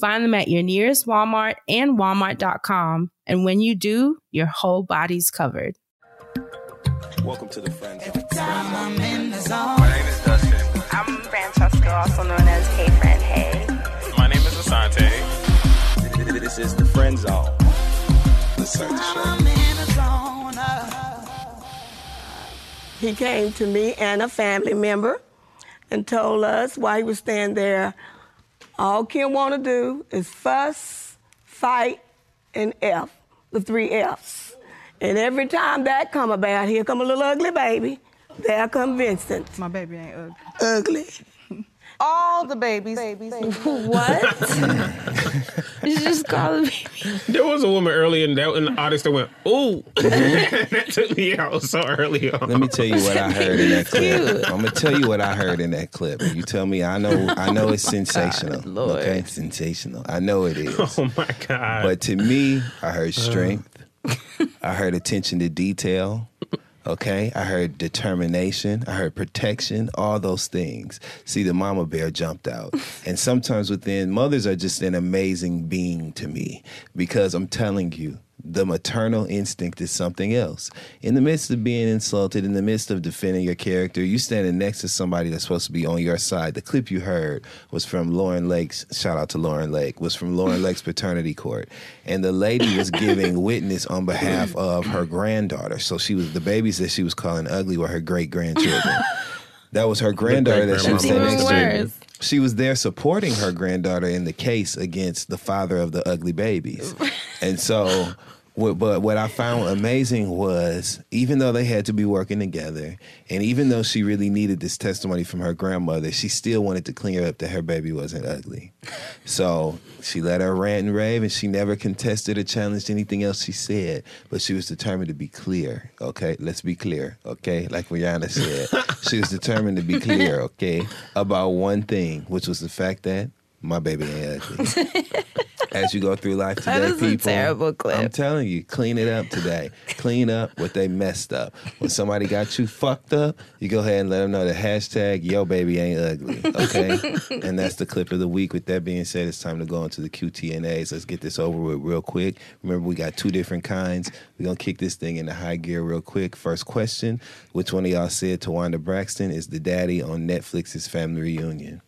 Find them at your nearest Walmart and Walmart.com. And when you do, your whole body's covered. Welcome to the Friend Zone. My name is Dustin. I'm Francesca, also known as Hey Friend Hey. My name is Asante. This is the Friend Zone. Let's start the show. Uh, he came to me and a family member and told us while he was standing there, all Kim want to do is fuss, fight, and F, the three Fs. And every time that come about, here come a little ugly baby. There come Vincent. My baby ain't ugly. Ugly. All the babies. babies. What? you just call me. There was a woman earlier in, that, in the audience that went, "Ooh," mm-hmm. that took me out so early on. Let me tell you what I heard in that clip. I'm gonna tell you what I heard in that clip. You tell me. I know. I know it's sensational. Lord. Okay, sensational. I know it is. Oh my god! But to me, I heard uh. strength. I heard attention to detail. Okay, I heard determination. I heard protection. All those things. See, the mama bear jumped out, and sometimes within mothers are just an amazing being to me because I'm telling you. The maternal instinct is something else. In the midst of being insulted, in the midst of defending your character, you standing next to somebody that's supposed to be on your side. The clip you heard was from Lauren Lake's, shout out to Lauren Lake, was from Lauren Lake's paternity court. And the lady was giving witness on behalf of her granddaughter. So she was, the babies that she was calling ugly were her great grandchildren. That was her granddaughter that she was standing next to. She was there supporting her granddaughter in the case against the father of the ugly babies. And so, but what I found amazing was even though they had to be working together, and even though she really needed this testimony from her grandmother, she still wanted to clear up that her baby wasn't ugly. So she let her rant and rave, and she never contested or challenged anything else she said. But she was determined to be clear. Okay, let's be clear. Okay, like Rihanna said, she was determined to be clear. Okay, about one thing, which was the fact that my baby ain't ugly. As you go through life today, That is a people, terrible clip. I'm telling you, clean it up today. Clean up what they messed up. When somebody got you fucked up, you go ahead and let them know the hashtag yo baby ain't ugly. Okay, and that's the clip of the week. With that being said, it's time to go into the QTNAs. Let's get this over with real quick. Remember, we got two different kinds. We're gonna kick this thing into high gear real quick. First question: Which one of y'all said Towanda Braxton is the daddy on Netflix's Family Reunion?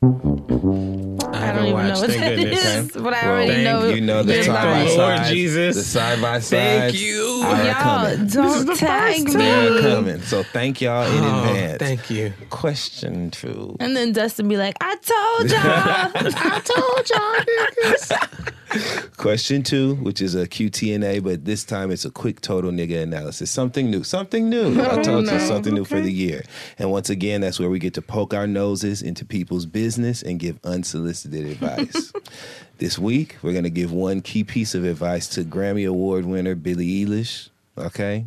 I don't even know what that is, but I already Thank know. You know the you're side by lying. Lord side. Jesus. The side by side. Thank you. Y'all, coming. don't tag They're me. coming. So thank y'all in Oh, advance. thank you. Question two. And then Dustin be like, I told y'all. I told y'all. Question two, which is a QTNA, but this time it's a quick total nigga analysis. Something new. Something new. Oh, I told you something new for the year. And once again, that's where we get to poke our noses into people's business and give unsolicited advice. this week, we're going to give one key piece of advice to Grammy Award winner Billie Eilish. Okay?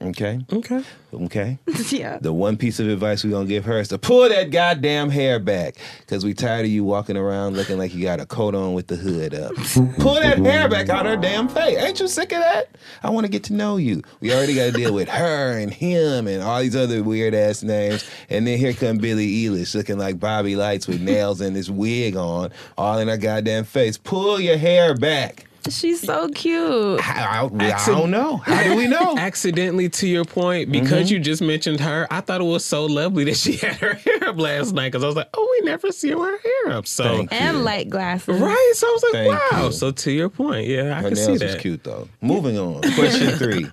Okay? Okay. Okay? yeah. The one piece of advice we're gonna give her is to pull that goddamn hair back. Cause we tired of you walking around looking like you got a coat on with the hood up. pull that hair back out her damn face. Ain't you sick of that? I wanna get to know you. We already gotta deal with her and him and all these other weird ass names. And then here come Billie Eilish looking like Bobby Lights with nails and this wig on, all in her goddamn face. Pull your hair back. She's so cute. I, I- I don't know. How do we know? Accidentally, to your point, because mm-hmm. you just mentioned her, I thought it was so lovely that she had her hair up last night because I was like, oh, we never see her hair up. So, Thank you. And light glasses. right. So I was like, Thank wow. you. So to your point, yeah, I Her can see nails that. was cute though. Moving on. Question three.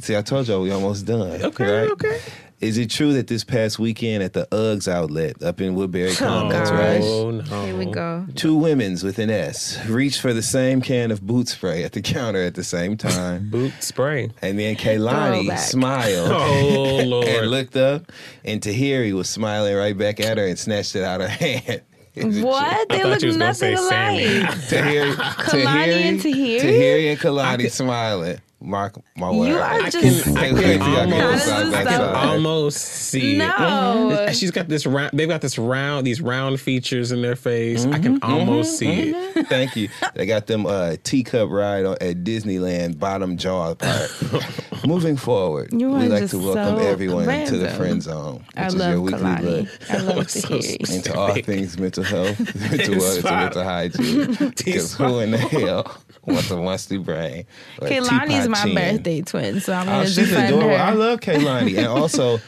See, I told y'all we almost done. Okay, right? okay. Is it true that this past weekend at the Uggs outlet up in Woodbury oh, Commons, gosh. right? Oh no. Here we go. Two women's with an S reached for the same can of boot spray at the counter at the same time. Boot spray. And then Kehlani smiled Oh Lord. and looked up, and Tahiri was smiling right back at her and snatched it out of her hand. What? They thought look you was gonna nothing say Sammy. alike. Tahiri, Kehlani and Tahiri? Tahiri and Kehlani smiling. Mark my word. You are I just can, I Can't wait can till y'all get almost, inside This back is I can almost see it. No. Mm-hmm. She's got this round. They've got this round, these round features in their face. I can mm-hmm. almost see it. Mm-hmm. Thank you. They got them uh, teacup ride on, at Disneyland bottom jaw part. Moving forward, You we are like to welcome so everyone to the friend zone, which I is love your weekly Kehlani. look I love to So hear sweet. into all things mental health, mental wellness, and mental hygiene. Because who in the hell wants a musty brain? or a Kehlani's my chin? birthday twin, so I'm Oh, gonna she's defend adorable. her. I love Kehlani. And also,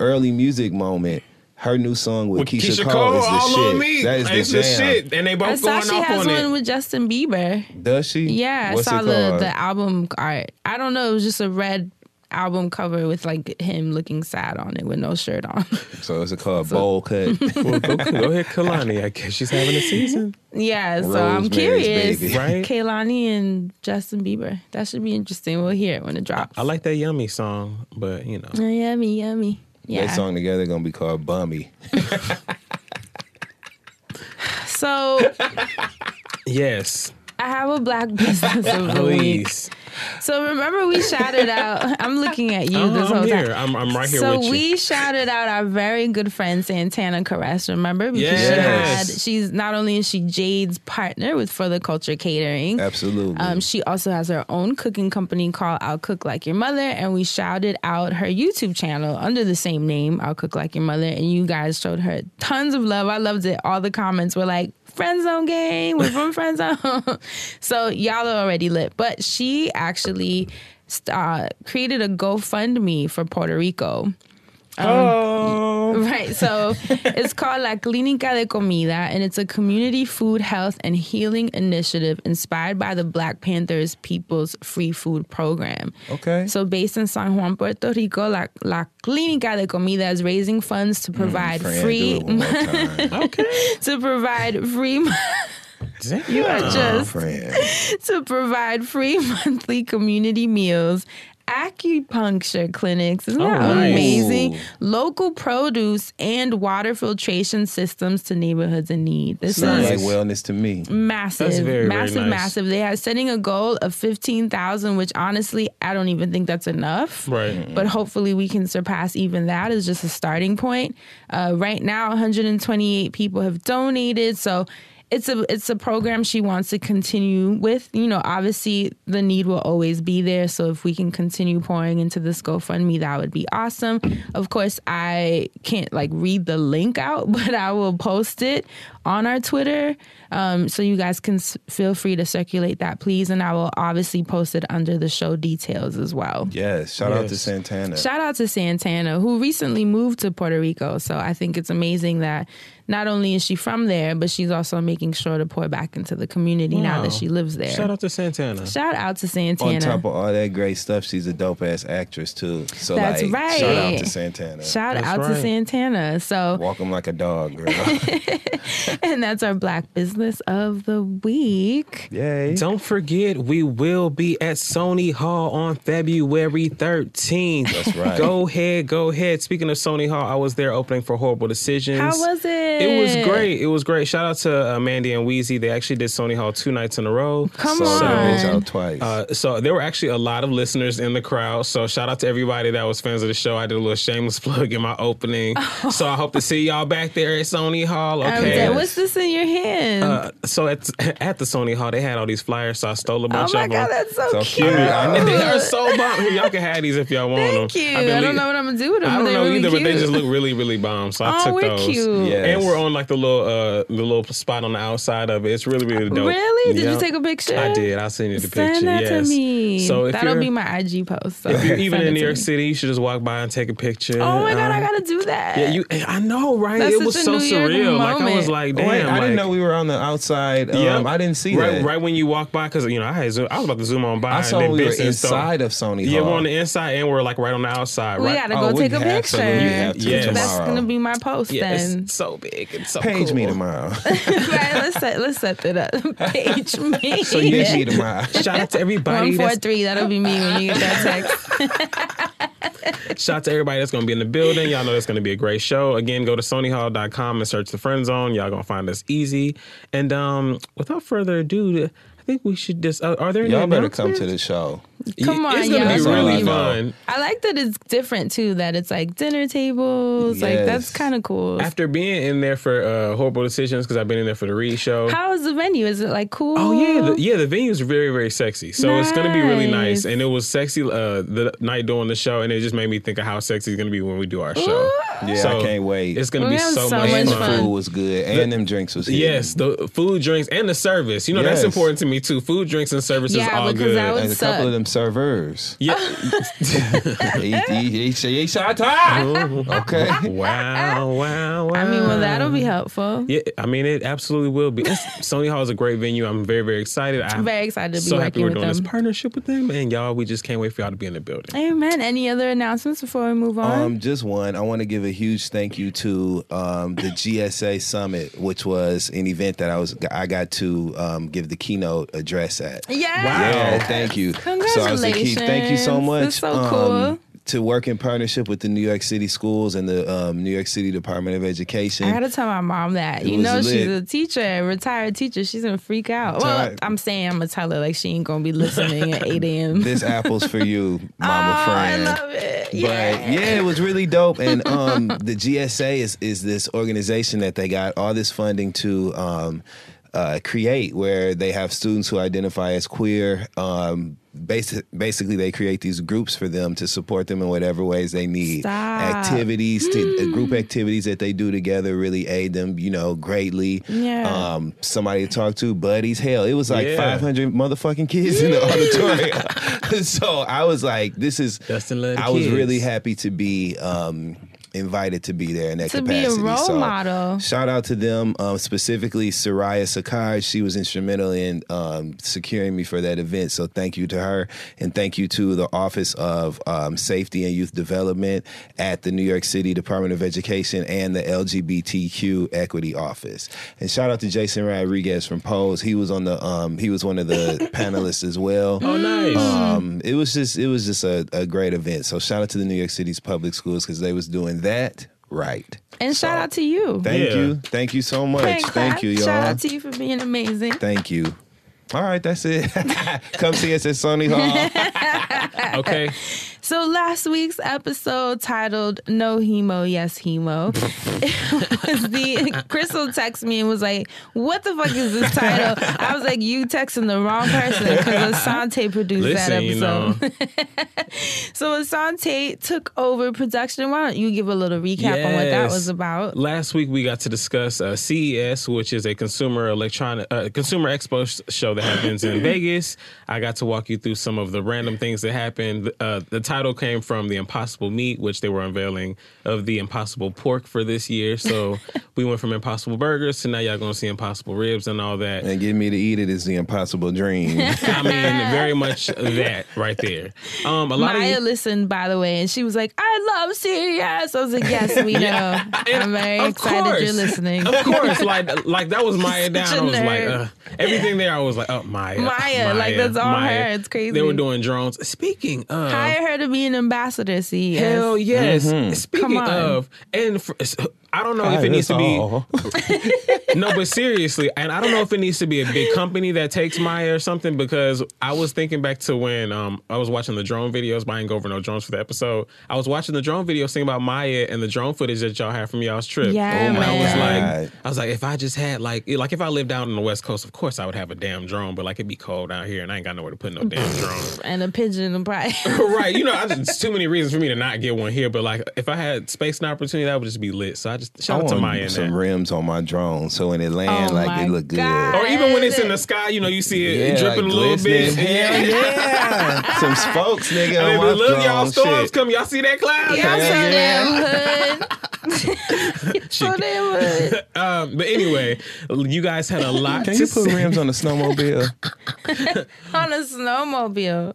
early music moment. Her new song with, With Keyshia, Keyshia Cole, Cole, is the all shit. on me. That is the it's jam. the shit, and they both I saw going she off has on one it. with Justin Bieber. Does she? Yeah, What's I saw it the the album art. I don't know. It was just a red album cover with like him looking sad on it with no shirt on. So is it called Bowl Cut? Well, go, go ahead, Kehlani. I guess she's having a season, yeah, so I'm Rosemary's curious. Baby. right? Kehlani and Justin Bieber. That should be interesting. We'll hear it when it drops. I like that yummy song, but you know, Oh, yummy, yummy. Yeah. That song together gonna be called Bummy. So yes, I have a black business of the week. Please. So remember we shouted out. I'm looking at you Uh-huh, this I'm time. here. I'm, I'm right here so with you. we shouted out our very good friend Santana Caress. Remember because Yes. she had she's not only is she Jade's partner with For the Culture Catering. Absolutely. Um, she also has her own cooking company called I'll Cook Like Your Mother, and we shouted out her YouTube channel under the same name, I'll Cook Like Your Mother, and you guys showed her tons of love. I loved it. All the comments were like, Friend Zone gang, we're from Friend Zone. so y'all are already lit. But she actually uh, created a GoFundMe for Puerto Rico. oh, Right. So it's called La Clínica de Comida, and it's a community food, health, and healing initiative inspired by the Black Panthers People's Free Food Program. okay. So, based in San Juan, Puerto Rico, La, La Clínica de Comida is raising funds to provide Fran, free do it one more time. okay. to provide free. You are Oh, just Fran. to provide free monthly community meals, acupuncture clinics, isn't that Oh, nice. amazing? Local produce and water filtration systems to neighborhoods in need. This Sounds is like wellness to me. massive, That's very, very massive, nice. massive. They are setting a goal of fifteen thousand, which honestly I don't even think that's enough. Right. But hopefully we can surpass even that as just a starting point. Uh, right now, 128 people have donated, so it's a it's a program she wants to continue with. You know, obviously the need will always be there. So if we can continue pouring into this GoFundMe, that would be awesome. Of course, I can't like read the link out, but I will post it on our Twitter. Um, so you guys can s- feel free to circulate that, please. And I will obviously post it under the show details as well. Yes. Shout out to Santana. Shout out to Santana, who recently moved to Puerto Rico. So I think it's amazing that not only is she from there, but she's also making sure to pour back into the community now that she lives there. Shout out to Santana. Shout out to Santana. On top of all that great stuff, she's a dope ass actress too. So That's like, right. shout out to Santana. Shout That's out to. Santana. So, Walk him like a dog, girl. and that's our Black Business of the Week. Yay. Don't forget, we will be at Sony Hall on February 13th. That's right. Go ahead, go ahead. Speaking of Sony Hall, I was there opening for Horrible Decisions. How was it? It was great. It was great. Shout out to uh, Mandy and Wheezy. They actually did Sony Hall two nights in a row. Come Sold that bitch on. out twice. Uh, so there were actually a lot of listeners in the crowd. So shout out to everybody that was fans of the show. I did a little shameless plug in my opening. so I hope to see y'all back there at Sony Hall. Um, Okay. What's this in your hand? Uh, so at at the Sony Hall, they had all these flyers. So I stole a oh bunch my of God, them. that's so, So cute. cute. And they are so bomb. Here, y'all can have these if y'all want Thank them. you. I've I don't lea- know what I'm gonna do with them. I don't they're know really either, but they just look really, really bomb. So I Oh, took we're those. cute. Yes. And we're on like the little uh the little spot on the outside of it. It's really, really dope. Really? Did you take a picture? I did. I'll send you the Send picture. that yes. to me. So if That'll be my IG post. So if you're even in New York me. City, you should just walk by and take a picture. Oh my god, Uh, I gotta do that. Yeah, you. I know, right? That's it was so New York surreal. Like I was like, damn. Wait, I like, didn't know we were on the outside. Um, Yep. I didn't see right, that. Right when you walk by, because you know I had zoom, I was about to zoom on by. I and saw then we were inside of Sony Yeah, we're on the inside and we're like right on the outside. we gotta Oh, go take a picture. absolutely have to Yes. That's gonna be my post Yeah, then. it's so big and so Page cool. me tomorrow. right, let's set let's set that up. Page me. So you Page me tomorrow. Shout out to everybody. One four that's- three. That'll be me when you get that text. Shout out to everybody that's going to be in the building. Y'all know that's going to be a great show. Again, go to sonyhall.com and search the friend zone. Y'all going to find us easy. And um, without further ado, I think we should just. Uh, are there any Y'all better come to the show. Come on, it's gonna y'all. be really I fun. I like that it's different too. That it's like dinner tables. Like that's kind of cool. After being in there for uh, horrible decisions, because I've been in there for the Reed show. How is the venue? Is it like cool? Oh yeah, the, yeah. The venue is very, very sexy. So it's gonna be really Nice. nice, and it was sexy uh, the night doing the show, and it just made me think of how sexy it's gonna be when we do our show. Yeah, So I can't wait. It's gonna We're be so, so much, and much the fun. fun. food was good, and them drinks was hitting. Yes, the food, drinks, and the service. You know that's important to me too. Food, drinks, and service is all because good. that would and a couple of them servers. yeah. okay. wow, wow, wow. I mean, well, that'll be helpful. Yeah, I mean, it absolutely will be. It's, Sony Hall is a great venue. I'm very, very excited. I'm very excited to be so happy we're with doing this partnership with them, and y'all, we just can't wait for y'all to be in the building. Amen. Any other announcements before we move on? Um, just one. I want to give a huge thank you to um, the GSA Summit, which was an event that I was I got to um, give the keynote address at. yeah. Yeah, thank you. So I was key. Thank you so much. That's so um, cool. To work in partnership with the New York City schools and the um, New York City Department of Education. I gotta tell my mom that. It You know she's a teacher, a retired teacher. She's gonna freak out. Well, I'm saying I'm gonna tell her like she ain't gonna be listening at 8 a.m. this apple's for you, mama oh, friend. I love it. But Yeah. yeah, it was really dope. And um, the GSA is is this organization that they got all this funding to um, uh, create, where they have students who identify as queer. Um, basic, basically, they create these groups for them to support them in whatever ways they need. Stop. Activities, to, uh, group activities that they do together really aid them, you know, greatly. Yeah. Um, somebody to talk to, buddies. Hell, it was like Yeah. 500 motherfucking kids in the auditorium. so I was like, this is. Justin love the I was kids. really happy to be um, invited to be there in that To be a capacity. role so model. Shout out to them, um, specifically Soraya Sakai. She was instrumental in um, securing me for that event. So thank you to her, and thank you to the Office of um, Safety and Youth Development at the New York City Department of Education and the LGBTQ Equity Office. And shout out to Jason Rodriguez from Pose. He was on the um, he was one of the panelists as well. Oh, nice. Um, it was just it was just a, a great event. So shout out to the New York City's public schools because they was doing that right. and shout out to you. Thank Yeah. you, thank you so much. Thank clap. you, y'all. Shout out to you for being amazing. Thank you. All right, that's it. Come see us at Sony Hall. Okay. So last week's episode titled "No Hemo, Yes Hemo" it was the Crystal texted me and was like, "What the fuck is this title?" I was like, "You texting the wrong person because Asante produced that Listen, you know. episode." so Asante took over production. Why don't you give a little recap on what that was about? Last week we got to discuss uh, CES, which is a consumer electronic uh, consumer expo show that happens in Vegas. I got to walk you through some of the random things that happened. Uh, the title came from the Impossible Meat, which they were unveiling of the Impossible Pork for this year. So we went from Impossible Burgers to now y'all gonna see Impossible Ribs and all that. and get me to eat it is the impossible dream. I mean, very much that right there. Um, a lot Maya of listened, by the way, and she was like, "I love CES." I was like, "Yes, we know. I'm very excited course. you're listening." Of course, like like that was Maya down. Such a I was like, uh, everything there. I was like, oh Maya, Maya, like, that's all her. It's crazy. They were doing drones. Speaking of, Hire her to be an ambassador. E CES. hell yes. Mm-hmm. Speaking Come on. of, and for, I don't know if it needs to that's be no, but seriously, and I don't know if it needs to be a big company that takes Maya or something because I was thinking back to when um I was watching the drone videos, but I didn't go over no drones for the episode. I was watching the drone videos thinking about Maya and the drone footage that y'all had from y'all's trip. Yeah, and I was man. like, I was like, if I just had like, like if I lived out on the West Coast, of course I would have a damn drone, but like it'd be cold out here, and I ain't got nowhere to put no damn drone. and a pigeon and probably. right, you know, I, it's too many reasons for me to not get one here. But like, if I had space and opportunity, that would just be lit. So I just I shout out to want Maya some that. rims on my drone so when it land, Oh like it look good. God. Or even when it's in the sky, you know, you see it Yeah, dripping like a little bit. glistening. Hell yeah. some spokes, nigga. And on my then look, y'all storms shit. come. Y'all see that cloud? Y'all so Hell damn hood. so damn. Um, but anyway, you guys had a lot Can to you put say. rims on a snowmobile? On a snowmobile.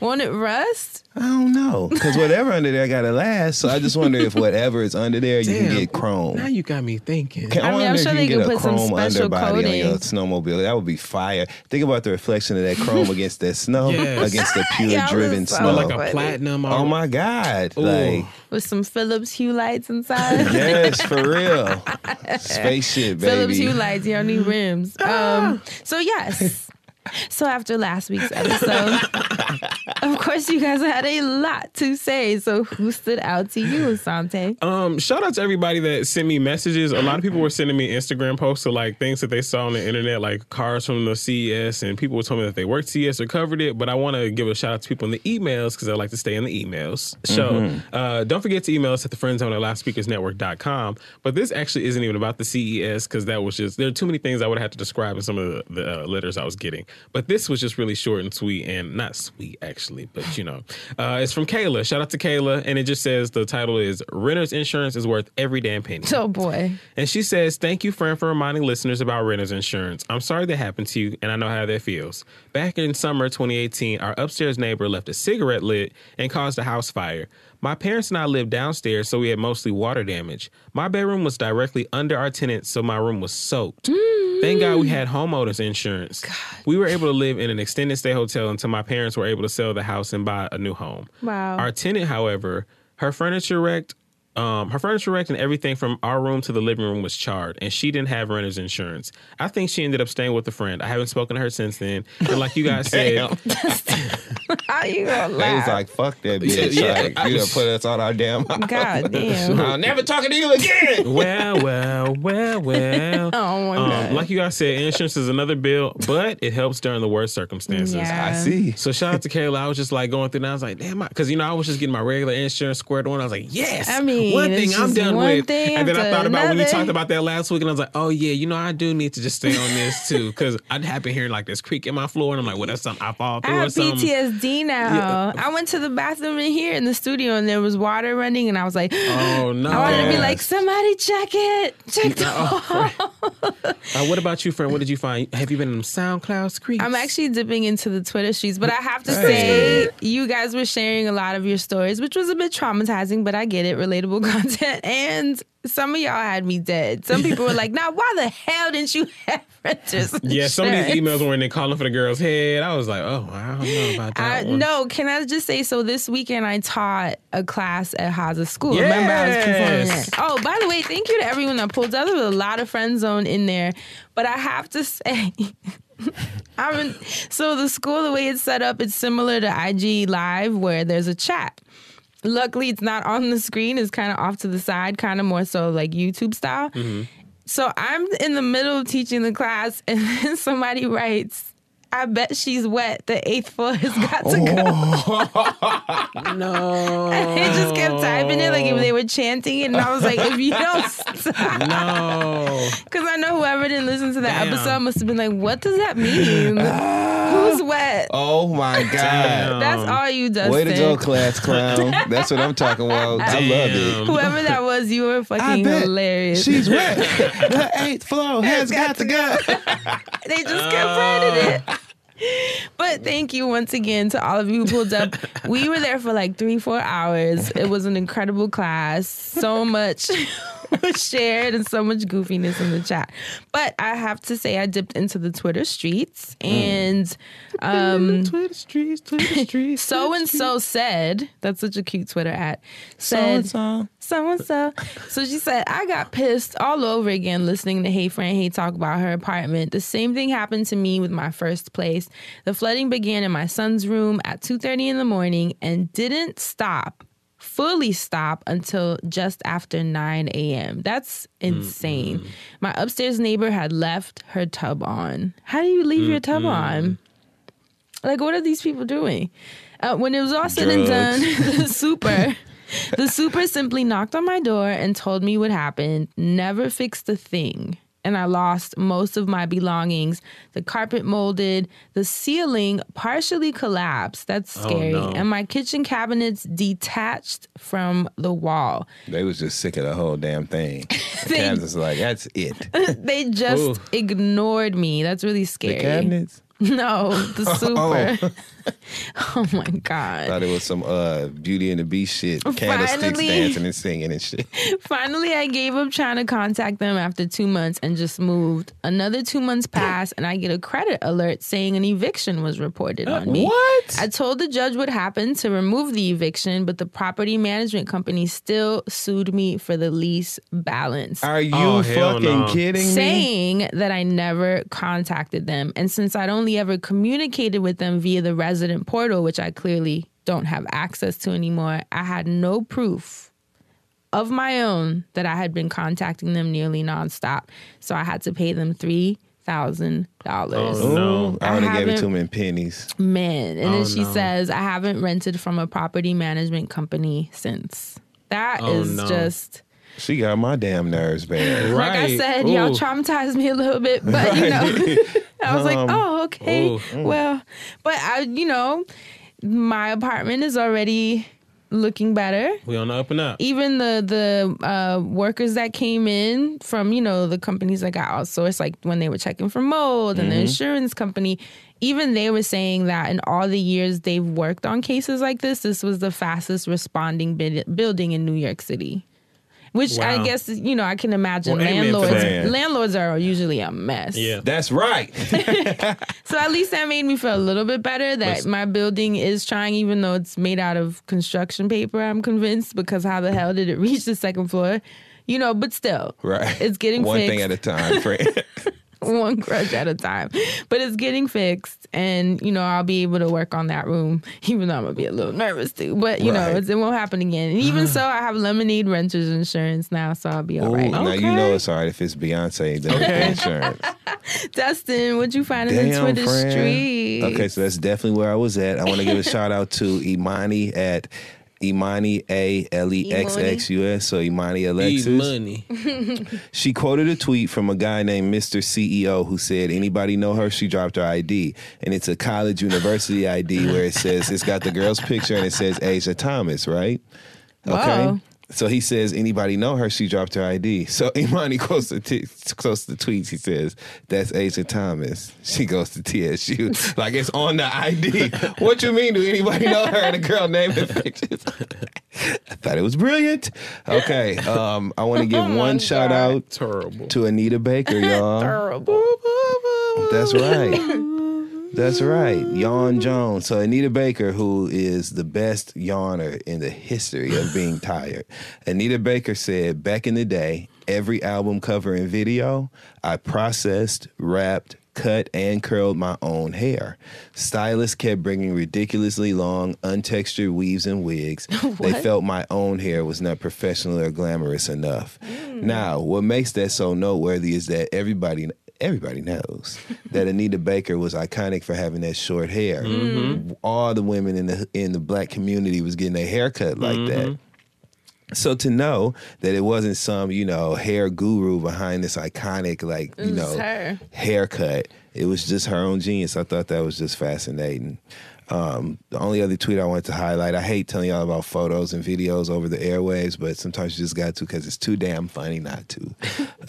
Won't it rust? I don't know. Because whatever under there got to last. So I just wonder if whatever is under there, you can get chrome. Now you got me thinking. Can, I mean, I'm sure if they can could get a put some chrome special underbody on your snowmobile. That would be fire. Think about the reflection of that chrome against that snow, Yes. against the pure Y'all driven so snow. Like a platinum. oh my God. Like, With some Philips Hue lights inside. yes, for real. Spaceship, Philips baby. Hue lights, you don't need rims. Um, so yes. So after last week's episode, of course, you guys had a lot to say. So, who stood out to you, Asante? Um, shout out to everybody that sent me messages. A lot of people were sending me Instagram posts of like things that they saw on the internet, like cars from the CES, and people were telling me that they worked CES or covered it. But I want to give a shout out to people in the emails because I like to stay in the emails. So uh, don't forget to email us at the friend zone at loudspeakersnetwork.com. But this actually isn't even about the CES because that was just there are too many things I would have to describe in some of the, the uh, letters I was getting. But this was just really short and sweet, and not sweet actually, but you know, uh, it's from Kayla. Shout out to Kayla, and it just says the title is "Renter's Insurance is worth every damn penny." Oh boy. And she says, Thank you, friend, for reminding listeners about renter's insurance. I'm sorry that happened to you, and I know how that feels. Back in summer 2018, our upstairs neighbor left a cigarette lit and caused a house fire. My parents and I lived downstairs, so we had mostly water damage. My bedroom was directly under our tenant, so my room was soaked. Thank God we mm. had homeowners insurance. We were able to live in an extended stay hotel until my parents were able to sell the house and buy a new home. Wow. Our tenant, however, her furniture wrecked. Um, her furniture wrecked and everything from our room to the living room was charred, and she didn't have renter's insurance. I think she ended up staying with a friend. I haven't spoken to her since then. And like you guys said, How you gonna They was like, fuck that bitch. Yeah, like, I you done was- put us on our damn house. God damn. I'm never talking to you again. well, well, well, well. Oh my god. Um, like you guys said, insurance is another bill, but it helps during the worst circumstances. Yeah. I see. So shout out to Kayla. I was just like going through and I was like, damn, because you know I was just getting my regular insurance squared on. I was like, yes, I mean, one it's thing I'm done one with. and then I thought about when you talked about that last week, and I was like, oh yeah, you know I do need to just stay on this too, because I'd have been hearing like this creak in my floor, and I'm like, well, that's something I fall I through or have something. PTSD now. I went to the bathroom in here in the studio and there was water running, and I was like, Oh no! I wanted to be like, somebody check it. Check the Uh, what about you, friend? What did you find? Have you been in SoundCloud creeps? I'm actually dipping into the Twitter streets, but I have to say, you guys were sharing a lot of your stories, which was a bit traumatizing, but I get it, relatable content. And some of y'all had me dead. Some people were like, now, why the hell didn't you have renters? Yeah, some of these emails were in there calling for the girl's head. I was like, oh, I don't know about that I, no, can I just say so? This weekend I taught a class at Haza School. Remember, I was performing Yes. there. Oh, by the way, thank you to everyone that pulled up. There was a lot of friend zone in there, but I have to say. I'm in, so the school, the way it's set up, it's similar to IG Live where there's a chat. Luckily, it's not on the screen; it's kind of off to the side, kind of more so like YouTube style. Mm-hmm. So I'm in the middle of teaching the class, and then somebody writes, "I bet she's wet. The eighth floor has got to go." Oh. No. And they just kept typing it like if they were chanting it, and I was like, "If you don't stop," No. because I know whoever didn't listen to that Damn. episode must have been like, "What does that mean? Who's wet?" Oh my God. That's all you, Dustin. Way to go, class clown. That's what I'm talking about. I love it. Whoever that was, you were I fucking bet hilarious. she's wet. the eighth floor has got to go. they just kept writing it. Uh. But thank you once again to all of you who pulled up. We were there for like three, four hours. It was an incredible class. So much was shared and so much goofiness in the chat. But I have to say, I dipped into the Twitter streets and um, Twitter streets, Twitter streets. so and so said, that's such a cute Twitter at, said, so and so. So she said, I got pissed all over again listening to Hey Friend Hey talk about her apartment. The same thing happened to me with my first place. The flooding began in my son's room at 2:30 in the morning and didn't stop. Fully stop until just after 9 a.m. That's insane. My upstairs neighbor had left her tub on. How do you leave your tub on? Like, what are these people doing? Uh, when it was all said and done, the super, the super simply knocked on my door and told me what happened. Never fixed a thing. And I lost most of my belongings. The carpet molded, the ceiling partially collapsed. That's oh, scary. no. And my kitchen cabinets detached from the wall. They was just sick of the whole damn thing. They- Kansas like, that's it. they just Ooh. ignored me. That's really scary. The cabinets? No, the super. Oh. oh my god. Thought it was some uh Beauty and the Beast shit. Candlesticks Finally. dancing and singing and shit. Finally, I gave up trying to contact them after two months and just moved. Another two months pass, and I get a credit alert saying an eviction was reported on me. what? I told the judge what happened to remove the eviction, but the property management company still sued me for the lease balance. Are you Oh, hell fucking no. kidding me? saying that I never contacted them. And since I'd only only ever communicated with them via the resident portal, which I clearly don't have access to anymore. I had no proof of my own that I had been contacting them nearly nonstop. So I had to pay them three thousand dollars. Oh, no. Ooh, I I only gave it to haven't- him in pennies. Man. And Oh, then she no. says, I haven't rented from a property management company since. That oh, is Oh, no. just She got my damn nerves bad. like I Right. said, y'all traumatized me a little bit, but you know, I was like, Um, oh, okay, ooh. well, but I, you know, my apartment is already looking better. We on the up and up. Even the the uh, workers that came in from you know the companies that got outsourced, like when they were checking for mold and the insurance company, even they were saying that in all the years they've worked on cases like this, this was the fastest responding building in New York City. Which I guess you know I can imagine Well, landlords landlords are usually a mess. Yeah. That's right. So at least that made me feel a little bit better that But- my building is trying, even though it's made out of construction paper. I'm convinced because how the hell did it reach the second floor? You know, but still, Right. It's getting one fixed. thing at a time, friend. one grudge at a time. But it's getting fixed, and you know I'll be able to work on that room, even though I'm gonna be a little nervous too. But you know Right. it's, it won't happen again. And even so, I have lemonade renters insurance now, so I'll be all Ooh, right. now you know it's all right if it's Beyonce then insurance. Dustin, what'd you find in the Twitter friend. street? Okay, so that's definitely where I was at. I want to give a shout out to Imani at Imani A L E X X U S. So Imani Need Alexis. money. She quoted a tweet from a guy named Mr. CEO who said, Anybody know her? She dropped her ID. And it's a college university ID where it says, it's got the girl's picture and it says Asia Thomas, right? Okay. Whoa. So he says, Anybody know her? She dropped her ID. So Imani quotes the, t- quotes the tweets. He says, That's Asia Thomas. She goes to TSU. like it's on the ID. what you mean? Do anybody know her? And the girl named the pictures. I thought it was brilliant. Okay. Um, I want to give one shout out Terrible. to Anita Baker, y'all. Terrible. That's right. That's right. Yawn Jones. So Anita Baker, who is the best yawner in the history of being tired. Anita Baker said back in the day, every album cover and video, I processed, wrapped, cut and curled my own hair. Stylists kept bringing ridiculously long, untextured weaves and wigs. they felt my own hair was not professional or glamorous enough. Hmm. Now, what makes that so noteworthy is that everybody everybody knows that Anita Baker was iconic for having that short hair. Mm-hmm. All the women in the in the black community was getting their hair cut like that. Mm-hmm. So to know that it wasn't some, you know, hair guru behind this iconic, like, you know, her. haircut, it was just her own genius. I thought that was just fascinating. Um, the only other tweet I wanted to highlight, I hate telling y'all about photos and videos over the airwaves, but sometimes you just got to because it's too damn funny not to.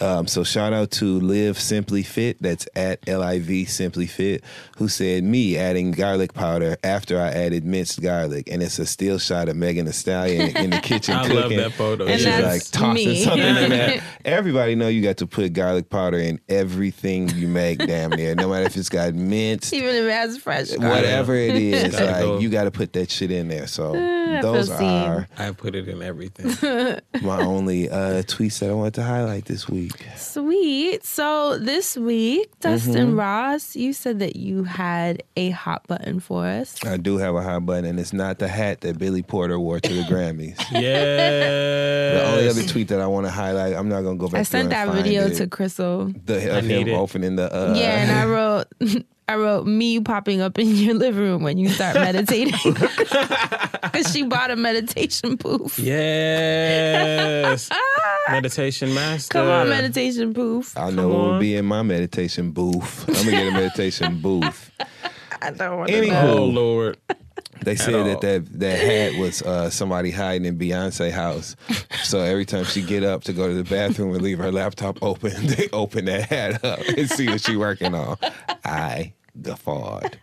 um, so shout out to Live Simply Fit, that's at L I V Simply Fit, who said me adding garlic powder after I added minced garlic, and it's a still shot of Megan Thee Stallion in the kitchen I love that photo. And, And she's like tossing me. something in there. Everybody know you got to put garlic powder in everything you make, damn near. No matter if it's got minced, Even if it has fresh. whatever it is, Gotta like go. you got to put that shit in there. So I those feel seen. are I put it in everything. my only uh, tweets that I wanted to highlight this week. Sweet. So this week, Dustin Mm-hmm. Ross, you said that you had a hot button for us. I do have a hot button, and it's not the hat that Billy Porter wore to the Grammys. Yeah. The only other tweet that I want to highlight, I'm not gonna go back. I through sent and that find video it. to Crystal. the I of need him it. opening the. Uh, yeah, and I wrote, I wrote me popping up in your living room when you start meditating. Because she bought a meditation poof. Yes. Meditation master. Come on, meditation poof. I know Come what will be in my meditation booth. I'm gonna get a meditation booth. I don't want Anywho. to know. Oh Lord. They said that, that that hat was uh, somebody hiding in Beyonce house. So every time she get up to go to the bathroom and leave her laptop open, they open that hat up and see what she working on. I guffawed.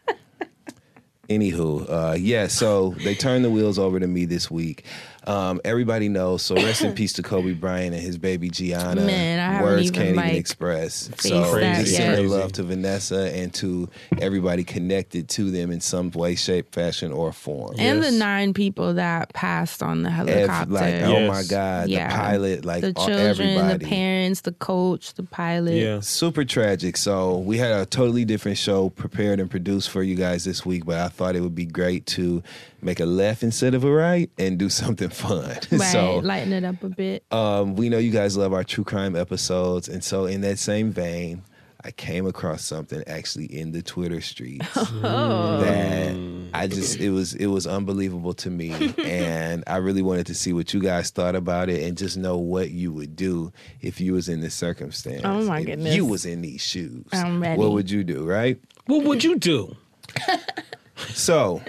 Anywho, uh, yeah, so they turned the wheels over to me this week. Um, everybody knows. So rest in peace to Kobe Bryant and his baby Gianna. Man, I Words even, can't like, even express. So that just yet. sending love to Vanessa and to everybody connected to them in some way, shape, fashion, or form. And the nine people that passed on the Ev- helicopter. like, Yes. oh my God, Yeah. the pilot, like the children, everybody. the parents, the coach, the pilot. Yeah. Super tragic. So we had a totally different show prepared and produced for you guys this week, but I thought it would be great to make a left instead of a right and do something fun. Right, so lighten it up a bit. um, we know you guys love our true crime episodes, and so in that same vein, I came across something actually in the Twitter streets Oh. that I just it was it was unbelievable to me, and I really wanted to see what you guys thought about it and just know what you would do if you was in this circumstance. Oh, my if goodness. you was in these shoes. I'm ready. What would you do, right? What would you do? So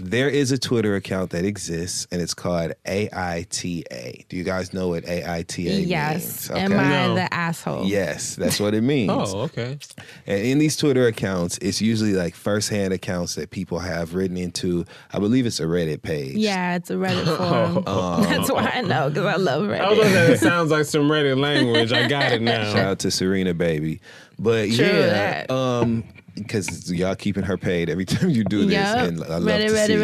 there is a Twitter account that exists, and it's called AITA. Do you guys know what AITA means? yes. means? Am I No. the asshole? Yes, that's what it means. Oh, okay. And in these Twitter accounts, it's usually like firsthand accounts that people have written into. I believe it's a Reddit page. Yeah, it's a Reddit forum. That's why I know because I love I was gonna Reddit. say it sounds like some Reddit language. I got it now. Shout out to Serena, baby. But True yeah, that. um, because y'all keeping her paid every time you do this, Yup. and I love Reddit, to Reddit, see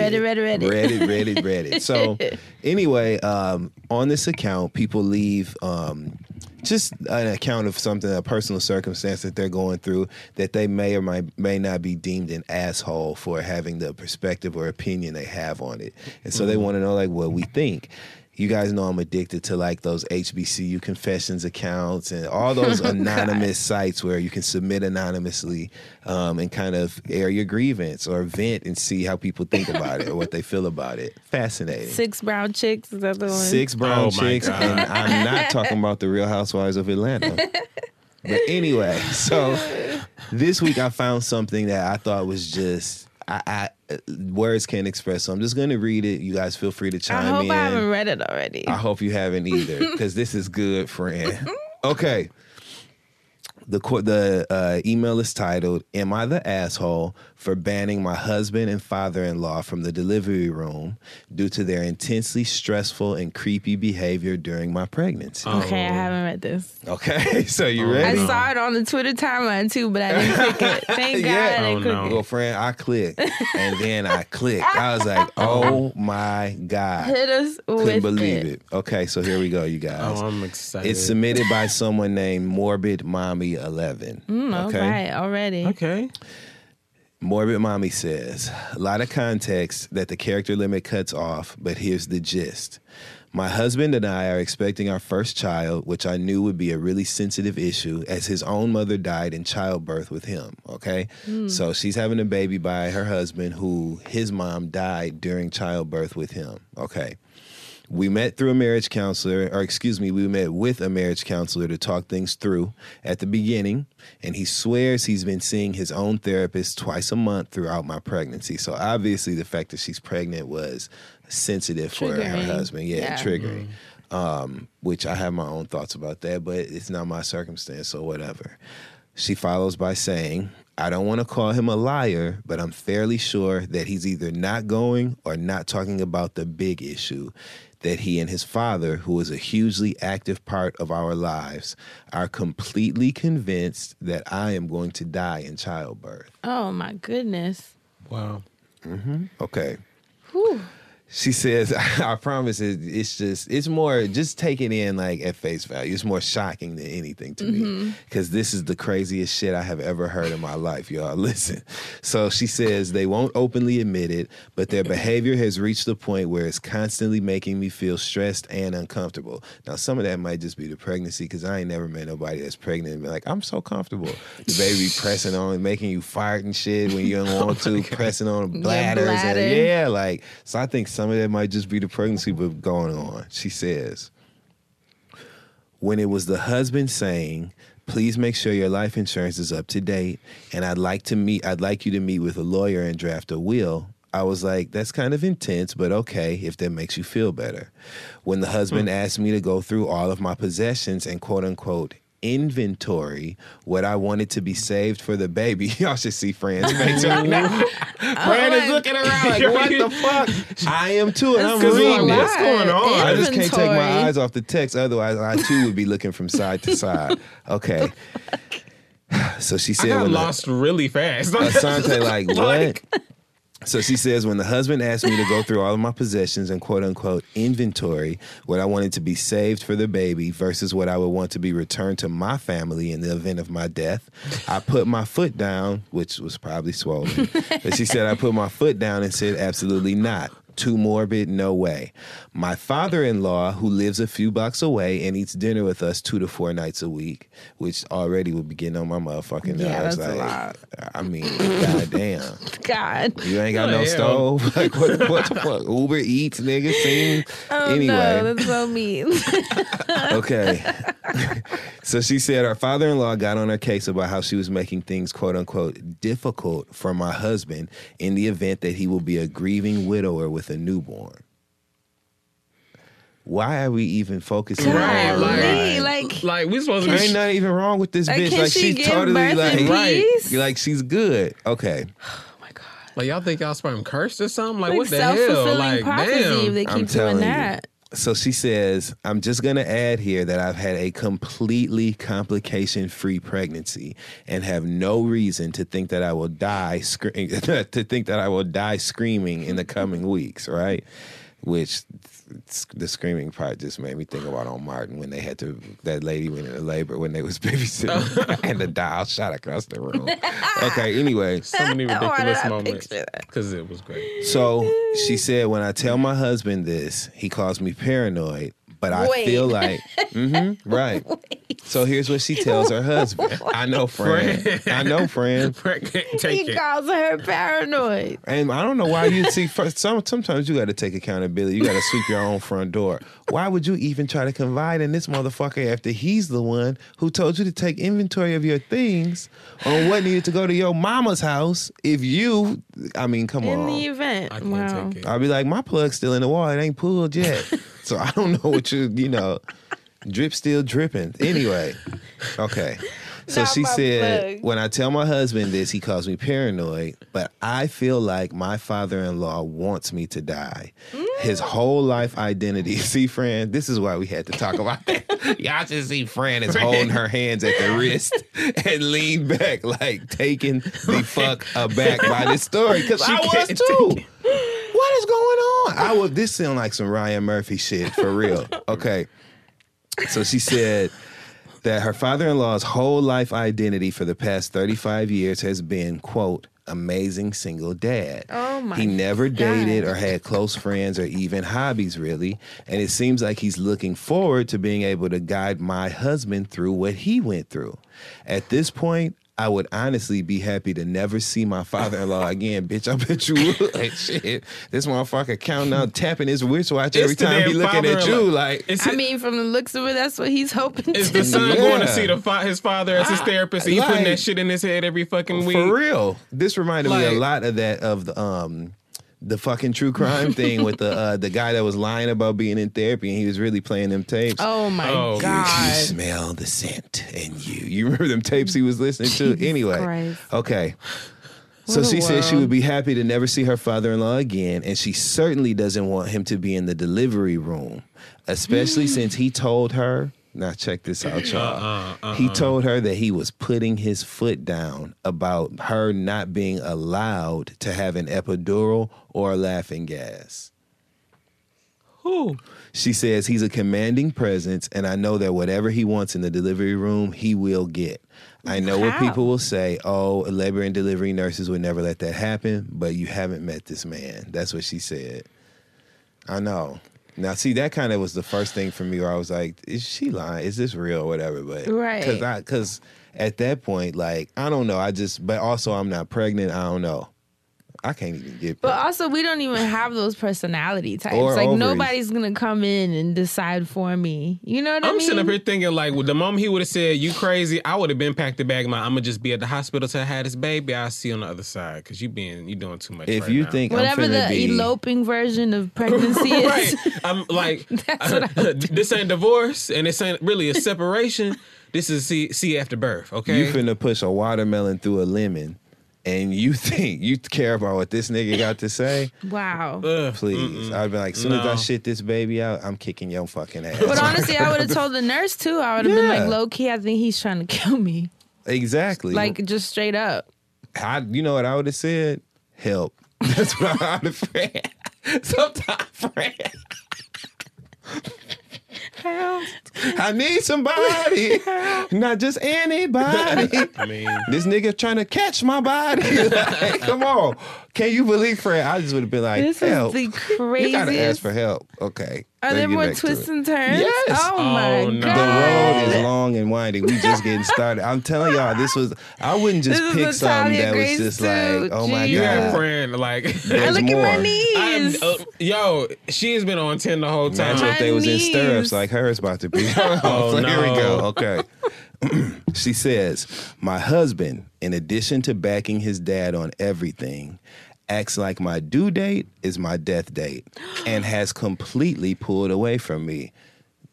it. So anyway, um, on this account, people leave um, just an account of something, a personal circumstance that they're going through that they may or might, may not be deemed an asshole for having the perspective or opinion they have on it, and so they want to know like what we think. You guys know I'm addicted to like those HBCU confessions accounts and all those anonymous sites where you can submit anonymously um, and kind of air your grievance or vent and see how people think about it or what they feel about it. Fascinating. Six brown chicks. Is that the one? Six brown Oh my chicks, God. and I'm not talking about the Real Housewives of Atlanta. But anyway, so this week I found something that I thought was just I, I words can't express. So I'm just gonna read it. You guys feel free to chime I chime hope in. I haven't read it already. I hope you haven't either, because this is good, friend. Okay. The qu- the uh, email is titled "Am I the asshole for banning my husband and father-in-law from the delivery room due to their intensely stressful and creepy behavior during my pregnancy?" okay, I haven't read this. Okay, so you I ready? I saw it on the Twitter timeline too, but I didn't click it. Thank God Yeah. I didn't Oh, click no. it. Well, friend, I clicked, and then I clicked. I was like, "Oh my god!" Hit us Couldn't with believe it. Okay, so here we go, you guys. Oh, I'm excited. It's submitted by someone named Morbid Mommy Eleven. Mm, okay. right, already. okay. Morbid Mommy says, a lot of context that the character limit cuts off, but here's the gist. My husband and I are expecting our first child, which I knew would be a really sensitive issue as his own mother died in childbirth with him. Okay. So she's having a baby by her husband, who his mom died during childbirth with him. Okay. We met through a marriage counselor, or excuse me, we met with a marriage counselor to talk things through at the beginning. And he swears he's been seeing his own therapist twice a month throughout my pregnancy. So obviously, the fact that she's pregnant was sensitive for her husband. Yeah, Yeah. triggering. Um, which I have my own thoughts about that, but it's not my circumstance, so whatever. She follows by saying, I don't want to call him a liar, but I'm fairly sure that he's either not going or not talking about the big issue that he and his father, who is a hugely active part of our lives, are completely convinced that I am going to die in childbirth. Oh my goodness. Wow. Mm-hmm. Okay. She says, I promise it, it's just, it's more, just take it in like at face value. It's more shocking than anything to me because this is the craziest shit I have ever heard in my life, y'all. Listen. So she says they won't openly admit it, but their behavior has reached the point where it's constantly making me feel stressed and uncomfortable. Now, some of that might just be the pregnancy because I ain't never met nobody that's pregnant and be like, I'm so comfortable. The baby pressing on, making you fart and shit when you don't want to, pressing on bladders. And, bladder. yeah, like, so I think some of that might just be the pregnancy but going on. She says, when it was the husband saying, please make sure your life insurance is up to date and I'd like to meet I'd like you to meet with a lawyer and draft a will. I was like, that's kind of intense, but okay if that makes you feel better. When the husband hmm. asked me to go through all of my possessions and quote unquote inventory what I wanted to be saved for the baby. Y'all should see Fran's face right now. Fran is looking around like, what the fuck? I am too, and I'm reading like, it. what's going on? I just can't take my eyes off the text. Otherwise, I too would be looking from side to side. Okay. So she I said, got when the- lost really fast. Asante, like, what? Like- So she says, when the husband asked me to go through all of my possessions and quote unquote inventory what I wanted to be saved for the baby versus what I would want to be returned to my family in the event of my death, I put my foot down, which was probably swollen. but she said, I put my foot down and said, absolutely not. Too morbid, no way. My father in law, who lives a few blocks away and eats dinner with us two to four nights a week, which already would be getting on my motherfucking nerves. Yeah, that's a like, lot. I mean, goddamn. God. You ain't got Oh, no hell. stove. Like what? What the fuck? Uber Eats, nigga. Sing. Oh, anyway, no, that's so mean. okay. so she said her father-in-law got on her case about how she was making things "quote unquote" difficult for my husband in the event that he will be a grieving widower with a newborn. Why are we even focusing Right, on like- Golly, like, like we supposed to There be. ain't nothing even wrong with this Like, bitch. Like she she's totally like right, like she's good. Okay, Oh my god. Like y'all think y'all sperm cursed or something? Like, like what the hell? Like prophecy if damn. they I'm keep telling doing you. that. So she says, I'm just going to add here that I've had a completely complication free pregnancy and have no reason to think that I will die scre- to think that I will die screaming in the coming weeks, right? Which the screaming part just made me think about on Martin when they had to that lady went into labor when they was babysitting oh. and the dial shot across the room. Okay, anyway. so many ridiculous moments because it was great. So she said, when I tell my husband this, he calls me paranoid. But I Wait. feel like, hmm right. So here's what she tells her husband. I know, friend. I know, friend. Take He it. calls her paranoid. And I don't know why you see. First, some, sometimes you got to take accountability. You got to sweep your own front door. Why would you even try to confide in this motherfucker after he's the one who told you to take inventory of your things on what needed to go to your mama's house? If you, I mean, come In on. the event. I can't wow. take it. I'll be like, my plug's still in the wall. It ain't pulled yet. So I don't know what you, you know, drip still dripping. Anyway, okay. So Not she said, plug. when I tell my husband this, he calls me paranoid, but I feel like my father in law wants me to die. His Mm. whole life identity. See, Fran, this is why we had to talk about that. Y'all should see Fran is holding her hands at the wrist and lean back, like taken the fuck aback by this story. Because I was too. What is going on? I was. This sound like some Ryan Murphy shit for real. Okay. So she said that her father-in-law's whole life identity for the past 35 years has been quote amazing single dad. Oh my He never dated God. or had close friends or even hobbies really, and it seems like he's looking forward to being able to guide my husband through what he went through. At this point, I would honestly be happy to never see my father-in-law again, bitch. I bet you would. Like, shit, this motherfucker counting out, tapping his wristwatch every the time he damn looking at you. Like, It's, I mean, from the looks of it, that's what he's hoping is to the son Yeah. going to see the fa- his father as his therapist? And he putting that shit in his head every fucking week. For real. This reminded me a lot of that of the um the fucking true crime thing with the uh the guy that was lying about being in therapy and he was really playing them tapes. Oh my Oh, you- You smell the scent and you. You remember them tapes he was listening to? anyway. Christ. Okay. So What a she said she would be happy to never see her father in law again, and she certainly doesn't want him to be in the delivery room, especially since he told her. Now, check this out, uh, y'all. Uh-uh, He uh. told her that he was putting his foot down about her not being allowed to have an epidural or laughing gas. Who? She says he's a commanding presence, and I know that whatever he wants in the delivery room, he will get. I know what people will say, oh, labor and delivery nurses would never let that happen, but you haven't met this man. That's what she said. I know. Now, see, that kind of was the first thing for me where I was like, is she lying? Is this real or whatever? But Right. Because I, because at that point, like, I don't know. I just, but also I'm not pregnant. I don't know. I can't even get. But pregnant. also, we don't even have those personality types. Or like ovaries. nobody's gonna come in and decide for me. You know what I mean? I'm mean? sitting up here thinking like, with the moment he would have said you crazy, I would have been packed the bag. My, I'm gonna just be at the hospital till I had this baby. I'll see you on the other side because you being you doing too much. if right you now. think Whatever I'm the be, eloping version of pregnancy is. right, I'm like, uh, this ain't divorce and this ain't really a separation. This is see see after birth. Okay, you finna push a watermelon through a lemon, and you think you care about what this nigga got to say? Wow. Ugh, Please, I'd be like, soon as I shit this baby out, I'm kicking your fucking ass. But honestly, I would have told the nurse too. I would have been like, low key, I think he's trying to kill me. exactly. Like, just straight up. I, you know what I would have said? Help. That's what I would have said. Sometimes, friend. I need somebody, not just anybody. I mean, This nigga trying to catch my body. Like, come on. Can you believe, Fred? I just would have been like, This help. is the craziest. You gotta ask for help. Okay. Are there more twists and turns? Yes. Oh, my Oh, no. god. The road is long and winding. We just getting started. I'm telling y'all, this was. I wouldn't just This pick the something Talia that was just too. like, oh my you Jesus. had a god. friend like. I There's look more. at my I'm, knees. uh, yo, she's been on ten the whole time. Imagine if they was in stirrups like hers about to be. Oh, so here we go. no. Okay. she says, My husband, in addition to backing his dad on everything, acts like my due date is my death date and has completely pulled away from me.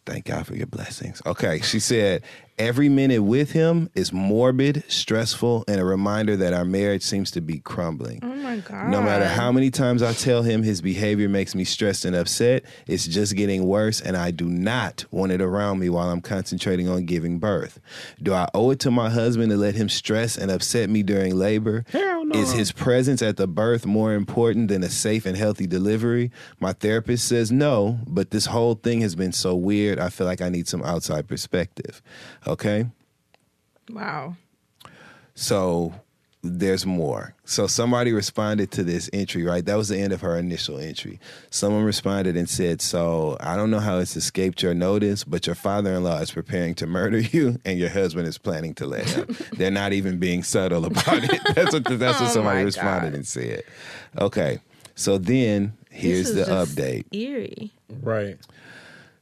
Thank God for your blessings. Okay, she said, every minute with him is morbid, stressful, and a reminder that our marriage seems to be crumbling. Oh my god. No matter how many times I tell him his behavior makes me stressed and upset, it's just getting worse, and I do not want it around me while I'm concentrating on giving birth. Do I owe it to my husband to let him stress and upset me during labor? Hell no. Is his presence at the birth more important than a safe and healthy delivery? My therapist says no, but this whole thing has been so weird, I feel like I need some outside perspective. Okay? Wow. So there's more. So somebody responded to this entry, right? That was the end of her initial entry. Someone responded and said, So I don't know how it's escaped your notice, but your father in law is preparing to murder you and your husband is planning to let him. They're not even being subtle about it. That's what that's what Oh somebody responded God. and said. Okay. So then here's This the just update. Eerie. right.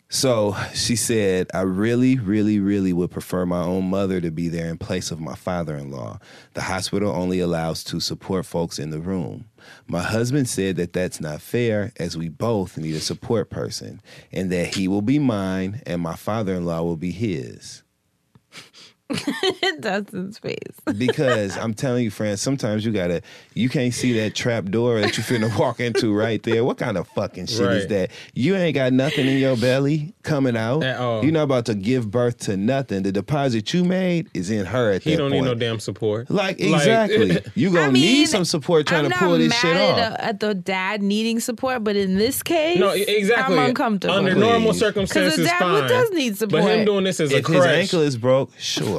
So she said, I really, really, really would prefer my own mother to be there in place of my father in law. The hospital only allows two support folks in the room. My husband said that that's not fair, as we both need a support person, and that he will be mine and my father in law will be his. Dustin's face. Because I'm telling you, friends, sometimes you gotta, you can't see that trap door that you finna walk into right there. What kind of fucking shit is that? You ain't got nothing in your belly coming out. At all. You're not about to give birth to nothing. The deposit you made is in her at He that don't point. need no damn support. Like exactly, you gonna I mean, need some support trying I'm to not pull this mad shit at, off. a- at the dad needing support, but in this case, No, exactly. I'm uncomfortable. Under Please. normal 'Cause circumstances, the dad fine. does need support. But him doing this as a if his ankle is broke, sure,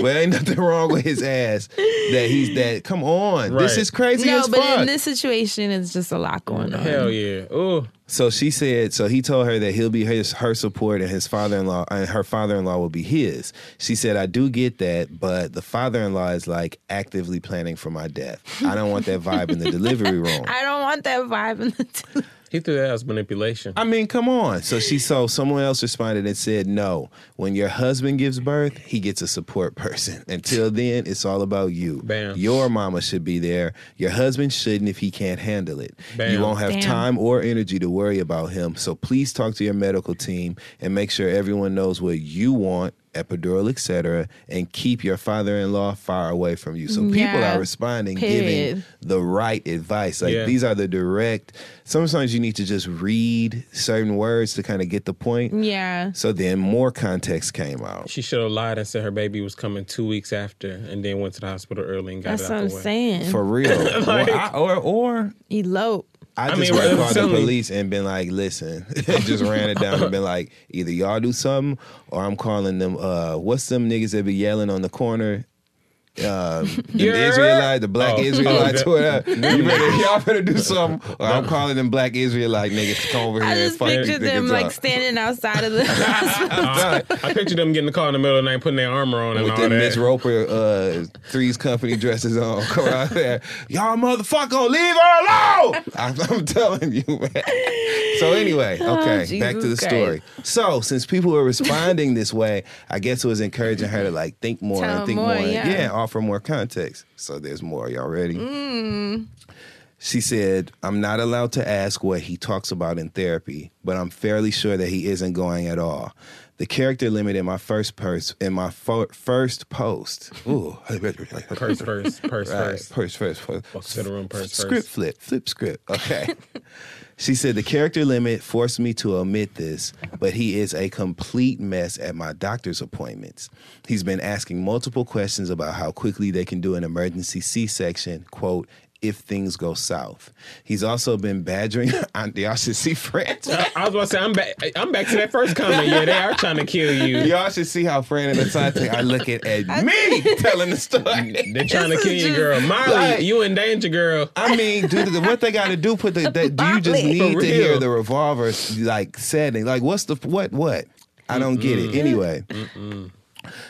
but ain't nothing wrong with his ass. That he's that. Come on, this is crazy no, as but fuck. in this situation, it's just a lot going on. Hell yeah. Ooh. So she said, so he told her that he'll be his her support and his father-in-law and her father-in-law will be his. She said, I do get that, but the father-in-law is like actively planning for my death. I don't want that vibe in the delivery room. I don't want that vibe in the. He threw that as manipulation. I mean, come on. So she so someone else responded and said, No. When your husband gives birth, he gets a support person. Until then, it's all about you. Bam. Your mama should be there. Your husband shouldn't if he can't handle it. You won't have Damn. time or energy to worry about him. So please talk to your medical team and make sure everyone knows what you want. Epidural, etc., and keep your father-in-law far away from you. So mm-hmm. people Yeah. are responding, Period. giving the right advice. Like Yeah. these are the direct. Sometimes you need to just read certain words to kind of get the point. Yeah. So then more context came out. She should have lied and said her baby was coming two weeks after, and then went to the hospital early and got That's it what out I'm way. saying. For real. or, I, or or Elope. I I just mean, would have called the police and been like, listen, just ran it down and been like, either y'all do something or I'm calling them uh what's them niggas that be yelling on the corner? Uh, the Israelite, the black Oh. Israelites, Oh, whatever. You better, y'all better do something. Or I'm calling them black Israelite niggas to come over here I and just fuck these pictured them like up. standing outside of the Uh, I picture them getting the call in the middle of the night, putting their armor on and with all them that. Miss Roper uh, Three's Company dresses on. Come out there. Y'all motherfucker leave her alone. I'm, I'm telling you, man. So anyway, okay, back to the Oh, Jesus story. So since people were responding this way, I guess it was encouraging her to like think more Tell and think more, more. yeah. yeah, offer more context. So there's more. Y'all ready? Mm. She said, I'm not allowed to ask what he talks about in therapy, but I'm fairly sure that he isn't going at all. The character limit in my first purse in my fo- first post. Ooh. Purse first, purse Right, first. Purse first. first. To the room, purse Script first. flip. Flip script. Okay. she said the character limit forced me to omit this, but he is a complete mess at my doctor's appointments. He's been asking multiple questions about how quickly they can do an emergency C-section, quote, if things go south. He's also been badgering Aunt y'all should see Fran. I was about to say I'm back. I'm back to that first comment. Yeah, they are trying to kill you. Y'all should see how Fran and Assante are looking at me telling the story. They're trying to kill is you, girl. Molly, Like- you in danger, girl. I mean, do the, what they got to do? Put the, the do you just need to hear the revolver like setting? Like, what's the what what? I don't get it. Anyway.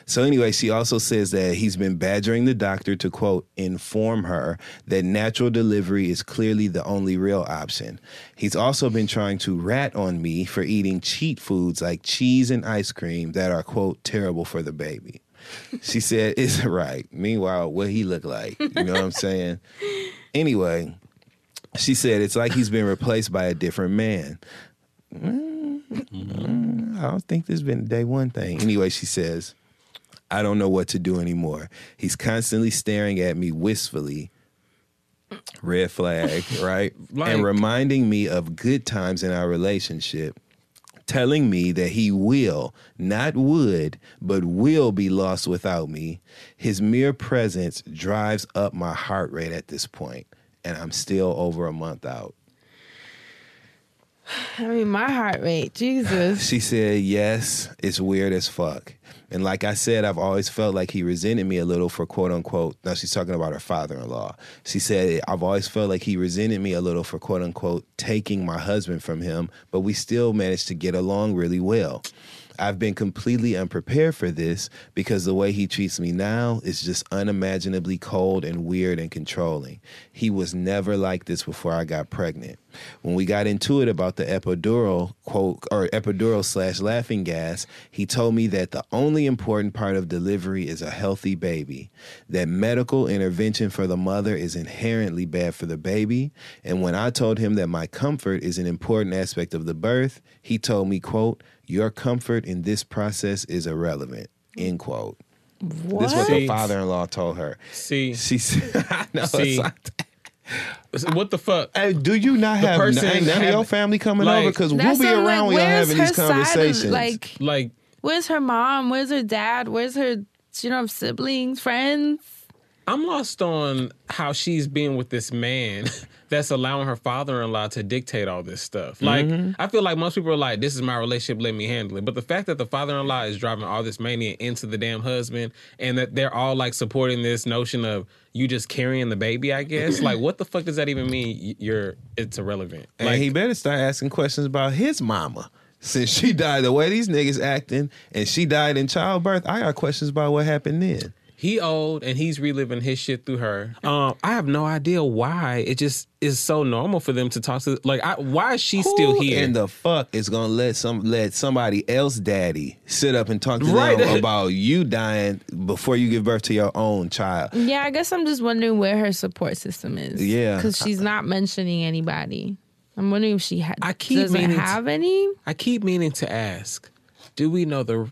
So anyway, she also says that he's been badgering the doctor to quote inform her that natural delivery is clearly the only real option. He's also been trying to rat on me for eating cheat foods like cheese and ice cream that are quote terrible for the baby. She said, "Is it right?" Meanwhile, what he look like? You know what I'm saying? Anyway, she said it's like he's been replaced by a different man. Mm, I don't think this has been a day one thing. Anyway, she says, I don't know what to do anymore. He's constantly staring at me wistfully. Red flag, right? Like- and reminding me of good times in our relationship. Telling me that he will, not would, but will be lost without me. His mere presence drives up my heart rate at this point, and I'm still over a month out. I mean, my heart rate, Jesus. She said, Yes, it's weird as fuck. And like I said, I've always felt like he resented me a little for quote unquote. Now she's talking about her father in law. She said, I've always felt like he resented me a little for quote unquote taking my husband from him, but we still managed to get along really well. I've been completely unprepared for this because the way he treats me now is just unimaginably cold and weird and controlling. He was never like this before I got pregnant. When we got into it about the epidural quote or epidural slash laughing gas, he told me that the only important part of delivery is a healthy baby. That medical intervention for the mother is inherently bad for the baby. And when I told him that my comfort is an important aspect of the birth, he told me, quote, your comfort in this process is irrelevant. End quote. What? This is what the father-in-law told her. See, She said, I know. See, what the fuck? Hey, do you not have person ain't none of your family coming like- over? Because we'll be around like, when y'all where's having these side of, conversations. like, Like, where's her mom? Where's her dad? Where's her, you know, siblings, friends? I'm lost on how she's being with this man that's allowing her father-in-law to dictate all this stuff. Mm-hmm. Like, I feel like most people are like, "This is my relationship, let me handle it." But the fact that the father-in-law is driving all this mania into the damn husband, and that they're all like supporting this notion of you just carrying the baby, I guess. like, what the fuck does that even mean? You're it's irrelevant. and Like, he better start asking questions about his mama. Since she died, the way these niggas acting, and she died in childbirth, I got questions about what happened then. He old and he's reliving his shit through her. Um, I have no idea why it just is so normal for them to talk to. Like, I, why is she still Who here? in the fuck is gonna let some let somebody else daddy sit up and talk to Right. them about you dying before you give birth to your own child? Yeah, I guess I'm just wondering where her support system is. Yeah. because she's not mentioning anybody. I'm wondering if she ha- I keep doesn't meaning to- have any. I keep meaning to ask, do we know the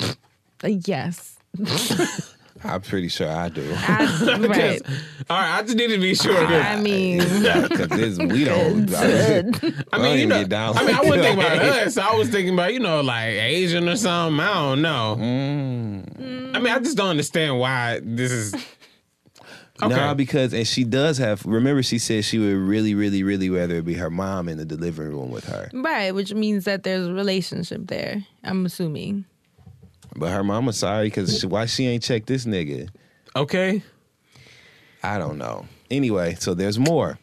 Uh, yes, I'm pretty sure I do. I, right. All right, I just need to be sure. I mean, Because we don't. I, I mean, you know, get down I mean, I wasn't thinking about us. I was thinking about, you know, like Asian or something. I don't know. Mm. I mean, I just don't understand why this is. Okay. Nah, because and she does have. Remember, she said she would really, really, really rather it be her mom in the delivery room with her. right, which means that there's a relationship there. I'm assuming. But her mama sorry because mm-hmm. why she ain't checked this nigga. Okay. I don't know. Anyway, so there's more.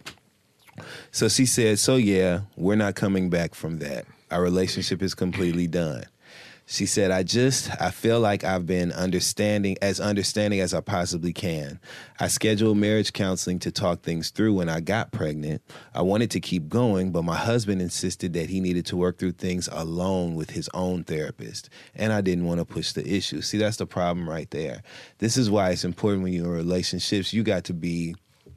So she said, So yeah, we're not coming back from that. Our relationship is completely done. She said, I just, I feel like I've been understanding, as understanding as I possibly can. I scheduled marriage counseling to talk things through when I got pregnant. I wanted to keep going, but my husband insisted that he needed to work through things alone with his own therapist. And I didn't want to push the issue. See, that's the problem right there. This is why it's important when you're in relationships, you got to be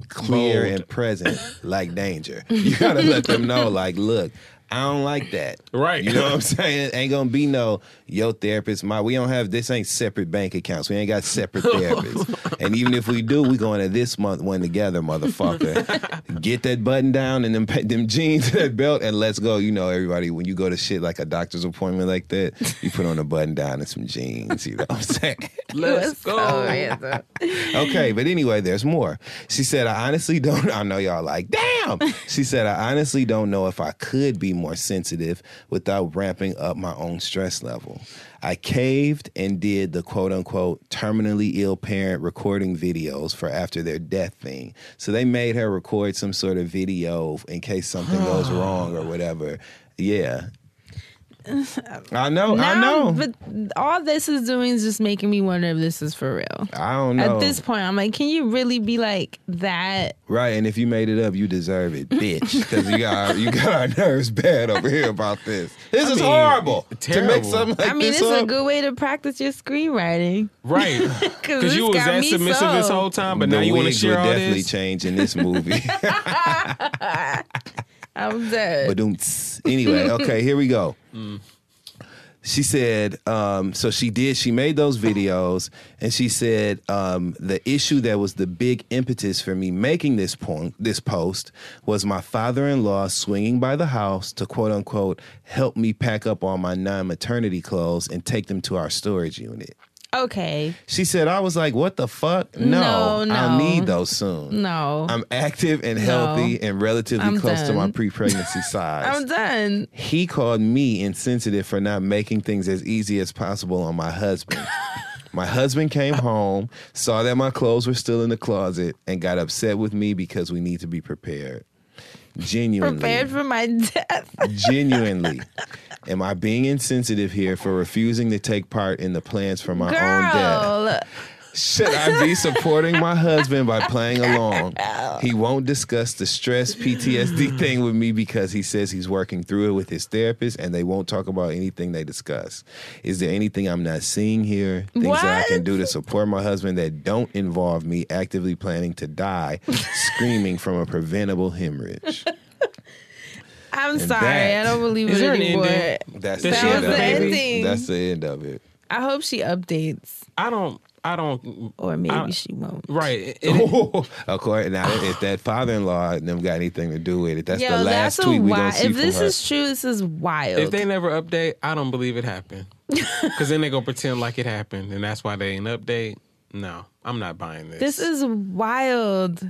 clear and present like danger. You gotta let them know, like, look, I don't like that. Right. You know what I'm saying? Ain't gonna be no yo therapist. My we don't have this ain't separate bank accounts. We ain't got separate therapists. and even if we do, we going to this month one together, motherfucker. Get that button down and them pa- them jeans, that belt, and let's go. You know, everybody when you go to shit like a doctor's appointment like that, you put on a button down and some jeans. You know what I'm saying? Let's go. Okay, but anyway, there's more. She said, I honestly don't, I know y'all like, damn. She said, I honestly don't know if I could be more sensitive without ramping up my own stress level. I caved and did the quote unquote terminally ill parent recording videos for after their death thing. So they made her record some sort of video in case something goes wrong or whatever. Yeah. I know, I know. But all this is doing is just making me wonder if this is for real. I don't know. At this point, I'm like, can you really be like that? Right, and if you made it up, you deserve it, bitch. Because you got you got our nerves bad over here about this. This is mean, horrible to terrible. make something like I mean, this it's a up. good way to practice your screenwriting. Right. Because Because you was that submissive this whole time, but the now you want to wigs share all definitely this. change in this movie. I'm dead. but anyway, okay, here we go. Mm. She said, um, so she did, she made those videos, and she said um, the issue that was the big impetus for me making this point, this post, was my father in law swinging by the house to quote unquote help me pack up all my non maternity clothes and take them to our storage unit. Okay. She said, I was like, what the fuck? No, No, I'll need those soon. No. I'm active and healthy and relatively I'm close to my pre pregnancy size. I'm done. He called me insensitive for not making things as easy as possible on my husband. my husband came home, saw that my clothes were still in the closet, and got upset with me because we need to be prepared. Genuinely. Prepared for my death. Genuinely. Am I being insensitive here for refusing to take part in the plans for my own death? Should I be supporting my husband by playing along? He won't discuss the stress PTSD thing with me because he says he's working through it with his therapist and they won't talk about anything they discuss. Is there anything I'm not seeing here? Things that I can do to support my husband that don't involve me actively planning to die, screaming from a preventable hemorrhage? I'm And sorry. that- I don't believe Is it there anymore. ending? That's Does the she end have of the it. ending? That's the end of it. I hope she updates, I don't. I don't. or maybe I- she won't. Right. It- it- of course. Now, if that father-in-law and them got anything to do with it, that's Yo, the last that's tweet we gonna wild. see If from this her. is true, this is wild. if they never update, I don't believe it happened. Because then they gonna pretend like it happened, and that's why they ain't update. No, I'm not buying this. This is wild.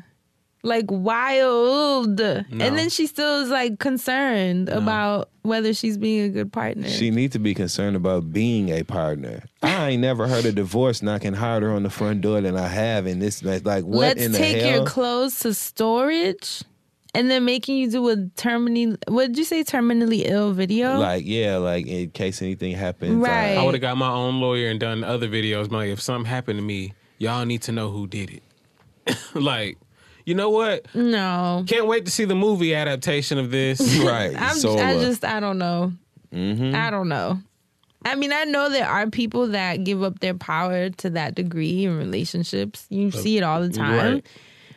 Like wild. And then she still is like concerned about whether she's being a good partner. She need to be concerned about being a partner. I ain't never heard a divorce knocking harder on the front door than I have in this. Like, what Let's in the take hell? your clothes to storage and then making you do a terminally what did you say terminally ill video? like, yeah, like in case anything happens. Right. I would have got my own lawyer and done other videos. Like, if something happened to me, y'all need to know who did it. like, you know what? no. Can't wait to see the movie adaptation of this. right. I'm Sola. I just I don't know. Mm-hmm. I don't know. I mean, I know there are people that give up their power to that degree in relationships. You see it all the time.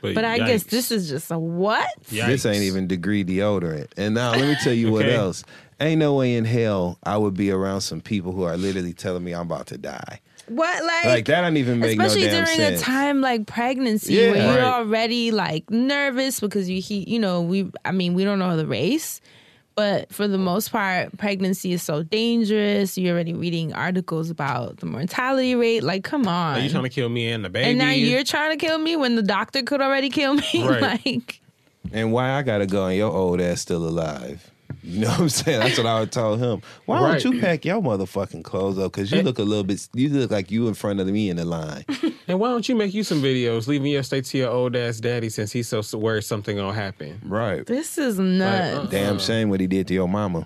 Right. But I guess this is just a what? This ain't even degree deodorant. And now let me tell you what else. Ain't no way in hell I would be around some people who are literally telling me I'm about to die. What like, Like that don't even make especially no damn during sense. a time like pregnancy Yeah. where you're Right. already like nervous because you he you know we I mean we don't know the race but for the most part pregnancy is so dangerous you're already reading articles about the mortality rate like come on Are you trying to kill me and the baby? and now you're trying to kill me when the doctor could already kill me Right. like And why I gotta go and your old ass still alive? You know what I'm saying? That's what I would tell him. Why Right. don't you pack your motherfucking clothes up? Because you look a little bit. You look like you in front of me in the line. And why don't you make you some videos, leaving your state to your old ass daddy since he's so worried something gonna happen? Right. This is nuts. uh, Damn shame what he did to your mama.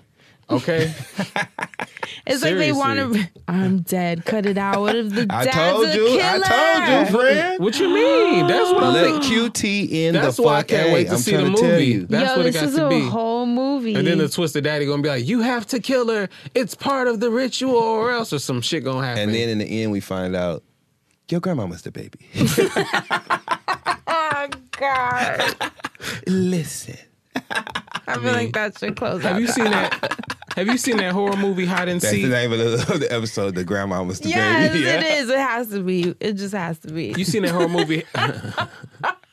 Okay. it's like they want to. I'm dead. Cut it out. What if the I dad's told a you. killer? I told you, friend. what you mean? That's what I'm Let. QT in That's the why I can't wait to I'm see the to movie. That's Yo, what it this got is to a be. whole movie. And then the twisted daddy gonna be like, "You have to kill her. It's part of the ritual, or else, or some shit gonna happen." And then in the end, we find out your grandmama's the baby. oh God, Listen. I feel like that should close. have out you the- seen that? Have you seen that horror movie Hide and That's the name of the, of the episode. The grandmama's the Yes, baby. it is. It has to be. It just has to be. You seen that horror movie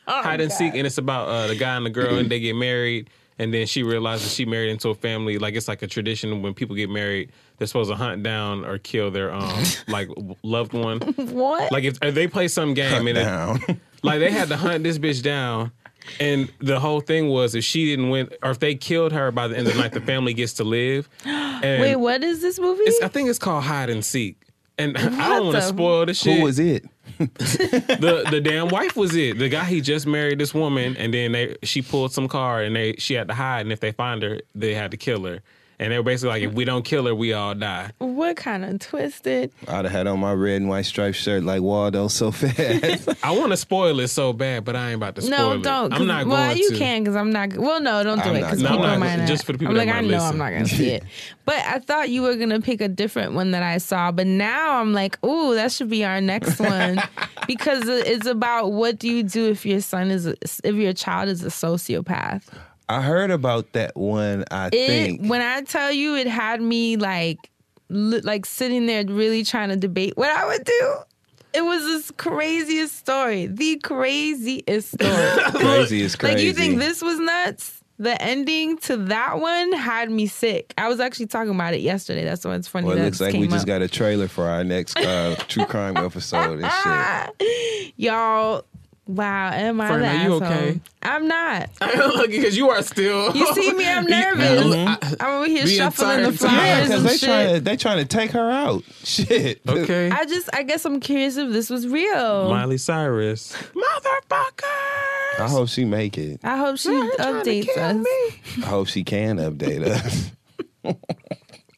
Hide and Seek, and it's about uh, the guy and the girl, and they get married, and then she realizes she married into a family. Like it's like a tradition when people get married, they're supposed to hunt down or kill their um like loved one. what? Like if, if they play some game and it, Down. like they had to hunt this bitch down. And the whole thing was if she didn't win, or if they killed her by the end of the night, the family gets to live. And Wait, what is this movie? It's, I think it's called Hide and Seek. And I don't want to the- spoil the shit. Who was it? the the damn wife was it. The guy he just married this woman, and then they she pulled some car, and they she had to hide, and if they find her, they had to kill her. And they were basically like, if we don't kill her, we all die. what kind of twisted? I'd have had on my red and white striped shirt like Waldo so fast. I want to spoil it so bad, but I ain't about to spoil No, it. don't. I'm not going to well, going you to. can because I'm not. Well, no, don't do I'm it not because gonna- people No, I'm might not- not. just for the people I'm that like, I know listen. I'm not gonna see it. But I thought you were gonna pick a different one that I saw. But now I'm like, ooh, that should be our next one because it's about what do you do if your son is a, if your child is a sociopath. I heard about that one. I It think when I tell you, it had me like li- like sitting there really trying to debate what I would do. It was this craziest story, the craziest story. crazy is crazy. Like you think this was nuts? The ending to that one had me sick. I was actually talking about it yesterday. That's why it's funny. Well, it looks like we just up. got a trailer for our next uh, true crime episode and shit. y'all. Wow, am I Fern, the are you asshole? okay? I'm not. Look, because you are still. You see me? I'm nervous. Mm-hmm. I'm over here The shuffling the entire. Yeah, flyers because and they shit. trying to they trying to take her out. Shit. okay. I just, I guess I'm curious if this was real. Miley Cyrus. Motherfucker. I hope she make it. I hope she updates us. I hope she can update us.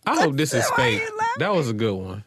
I hope this is fake. That was a good one.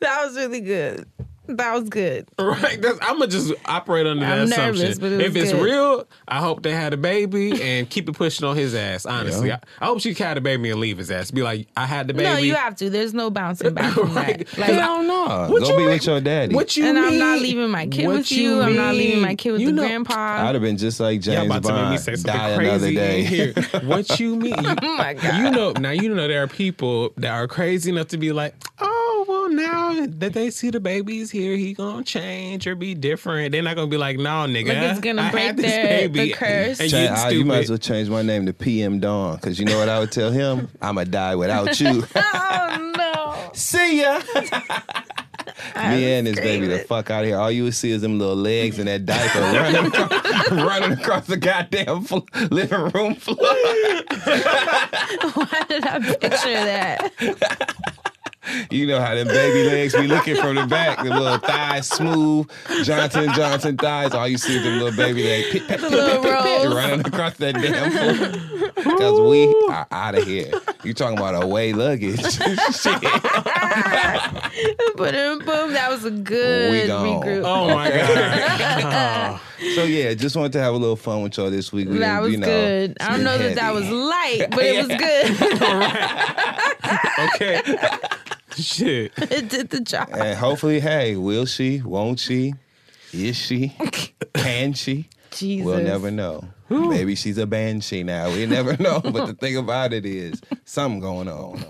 That was really good. That was good. Right. That's, I'm gonna just operate under that I'm assumption. nervous, but it was if it's good. real, I hope they had a baby and keep it pushing on his ass. Honestly, Yeah. I, I hope she had a baby and leave his ass. Be like, I had the baby. No, you have to. There's no bouncing back from Right. that. Like, Hell no. What Go you be mean? with your daddy. What you and mean? I'm not leaving my kid What with you. I'm not leaving my kid with You the know- grandpa. I'd have been just like Y'all James about to make me Bond. say something Die another crazy day. here. What you mean? Oh my God. You know now. You know there are people that are crazy enough to be like, oh Oh, well, now that they see the baby's here, he gonna change or be different. They're not gonna be like, no, nigga, Like it's gonna I break had this their- baby, the curse. And Cha- you I- you might as well change my name to PM Dawn because you know what I would tell him? I'ma die without you. oh no. see ya. Me and this baby the fuck out of here. All you would see is them little legs and that diaper running, across, running across the goddamn fl- living room floor. Why did I picture that? You know how them baby legs be looking from the back, the little thighs smooth, Johnson Johnson thighs. All you see is them little baby legs pit, pit, pit, pit, pit, pit, running across that damn floor. Because we are out of here. You talking about away luggage? Shit. boom, boom. That was a good We gone. regroup. Oh my god! So yeah, just wanted to have a little fun with y'all this week. We that was you know, good. I don't know that that was light, but it was good. okay. Shit. it did the job. And hopefully, hey, will she? Won't she? Is she? Can she? Jesus. We'll never know. Maybe she's a banshee now. We never know. but the thing about it is, something going on.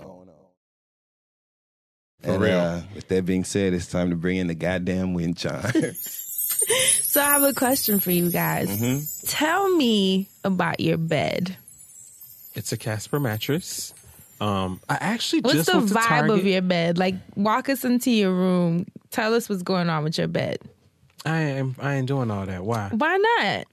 and, real. Uh, with that being said, it's time to bring in the goddamn wind chime. So I have a question for you guys. Mm-hmm. Tell me about your bed. It's a Casper mattress. Um, I actually What's the vibe Target. of your bed? Like, walk us into your room. Tell us what's going on with your bed. I am. I ain't doing all that. Why? Why not?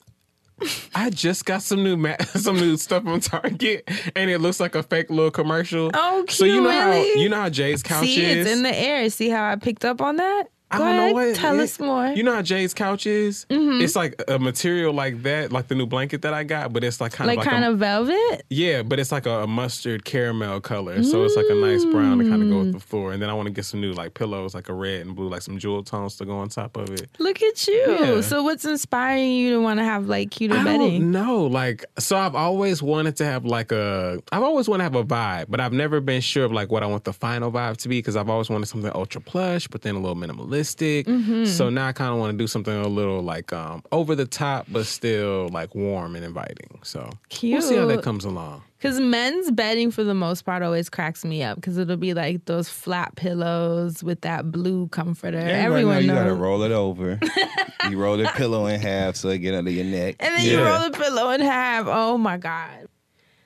I just got some new mat, some new stuff on Target, and it looks like a fake little commercial. Oh, So you cute, know how you know how Jay's couch See, is. it's in the air. See how I picked up on that? I Go don't know ahead, what tell it- us more. You know how Jay's couch is? Mm-hmm. It's like a material like that, like the new blanket that I got, but it's like kind like of like kind a, of velvet. yeah, but it's like a, a mustard caramel color, so it's like a nice brown to kind of go Mm. with the floor. And then I want to get some new like pillows, like a red and blue, like some jewel tones to go on top of it. Look at you. Yeah. So what's inspiring you to want to have like cuter I bedding? don't. Like, so I've always wanted to have like a, I've always wanted to have a vibe, but I've never been sure of like what I want the final vibe to be because I've always wanted something ultra plush, but then a little minimalistic. Mm-hmm. So now I kind of want to do something a little like um over the top, but still like warm and inviting. So we'll see how that comes along. Because men's bedding, for the most part, always cracks me up. Because it'll be like those flat pillows with that blue comforter. Yeah, right Everyone knows. you knows. gotta roll it over. you roll the pillow in half so it get under your neck. and then you roll the pillow in half. Oh my god.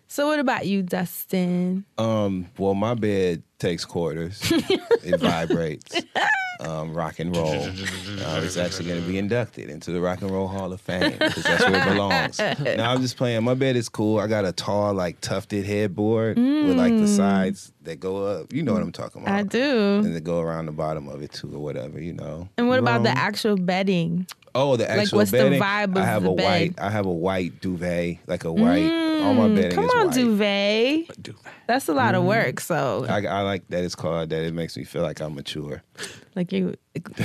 So what about you, Dustin? Um, well, my bed takes quarters. it vibrates. Um, rock and roll. Uh, it's actually going to be inducted into the Rock and Roll Hall of Fame because that's where it belongs. now I'm just playing. My bed is cool. I got a tall, like tufted headboard with like the sides that go up. You know what I'm talking about. I do. And they go around the bottom of it too, or whatever. You know. And what about the actual bedding? Oh, the actual what's the vibe of I have the a bed? white. I have a white duvet, like a white. all my bedding Mm, Come is on, white. duvet. Do that. That's a lot Mm-hmm. of work. So I, I like that it's called that. It makes me feel like I'm mature. like you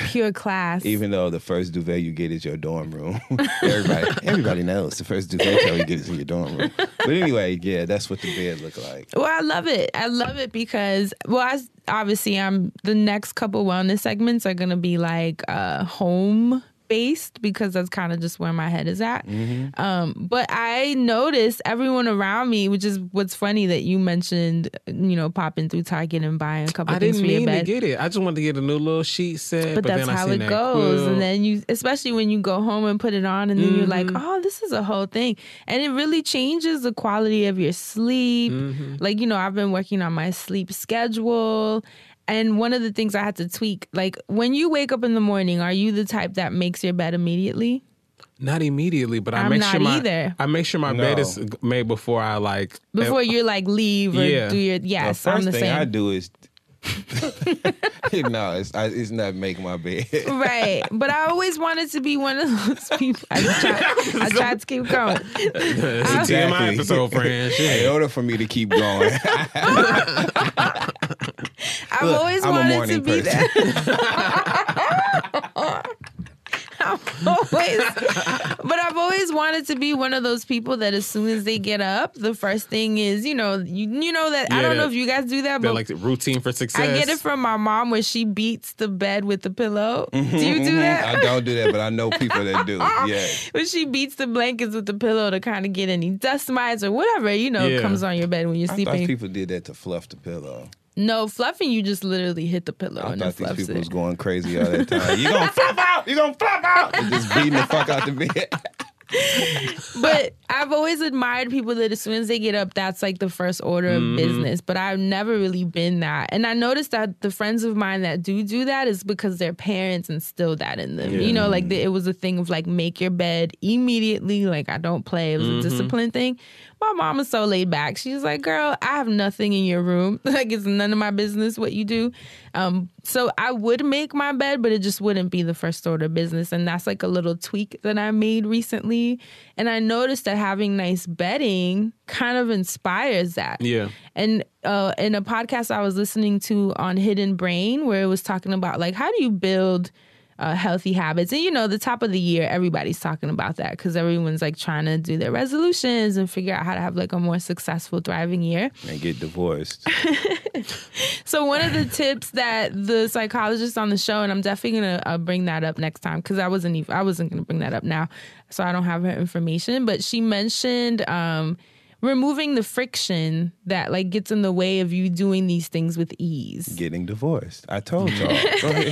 pure class. Even though the first duvet you get is your dorm room. everybody, everybody knows the first duvet cover you get is in your dorm room. But anyway, yeah, that's what the bed look like. Well, I love it. I love it because, well, I, obviously, I'm the next couple wellness segments are gonna be like uh, home based because that's kind of just where my head is at. Mm-hmm. Um, but I noticed everyone around me, which is what's funny that you mentioned, you know, popping through Target and buying a couple I things i didn't for mean to get it. I just wanted to get a new little sheet set. but, But, that's how it that goes quilt. and then you especially when you go home and put it on and then you're like Mm-hmm. oh this is a whole thing and it really changes the quality of your sleep Mm-hmm. like you know i've been working on my sleep schedule and one of the things i had to tweak like when you wake up in the morning are you the type that makes your bed immediately Not immediately, but I I'm make not sure my either. I make sure my bed is made before I like before eh, you like leave or Yeah. do your The yes i'm first the thing same I do is. no, it's, I, it's not make my bed. Right, but I always wanted to be one of those people. I tried, I tried to keep going. It's a TMI episode, friend. Shit. In order for me to keep going, I've Look, always I'm wanted morning to be person. that. I've always, but I've always wanted to be one of those people that as soon as they get up, the first thing is, you know, you you know that I don't know if you guys do that, but like the routine for success. I get it from my mom where she beats the bed with the pillow. Do you do mm-hmm. that? I don't do that, but I know people that do. Yeah. when she beats the blankets with the pillow to kind of get any dust mites or whatever, you know, Yeah. comes on your bed when you're I thought sleeping. people did that to fluff the pillow. No, fluffing, you just literally hit the pillow I and it thought these fluffs people it. was going crazy all that time. You gonna flop out? You gonna flop out? And just beating the fuck out the bed. but I've always admired people that as soon as they get up, that's like the first order of Mm-hmm. business. But I've never really been that. And I noticed that the friends of mine that do do that is because their parents instilled that in them. You know, like the, it was a thing of like make your bed immediately. Like I don't play. It was Mm-hmm. a discipline thing. My mom is so laid back. She's like, girl, I have nothing in your room. like it's none of my business what you do. Um, so I would make my bed, but it just wouldn't be the first order business. And that's like a little tweak that I made recently. And I noticed that having nice bedding kind of inspires that. Yeah. And uh, in a podcast I was listening to on Hidden Brain, where it was talking about like how do you build uh, healthy habits, and you know, the top of the year, everybody's talking about that because everyone's like trying to do their resolutions and figure out how to have like a more successful, thriving year. And get divorced. So one of the tips that the psychologist on the show, and I'm definitely gonna uh, bring that up next time because I wasn't even I wasn't gonna bring that up now, so I don't have her information. But she mentioned um, removing the friction that like gets in the way of you doing these things with ease. Getting divorced. I told y'all.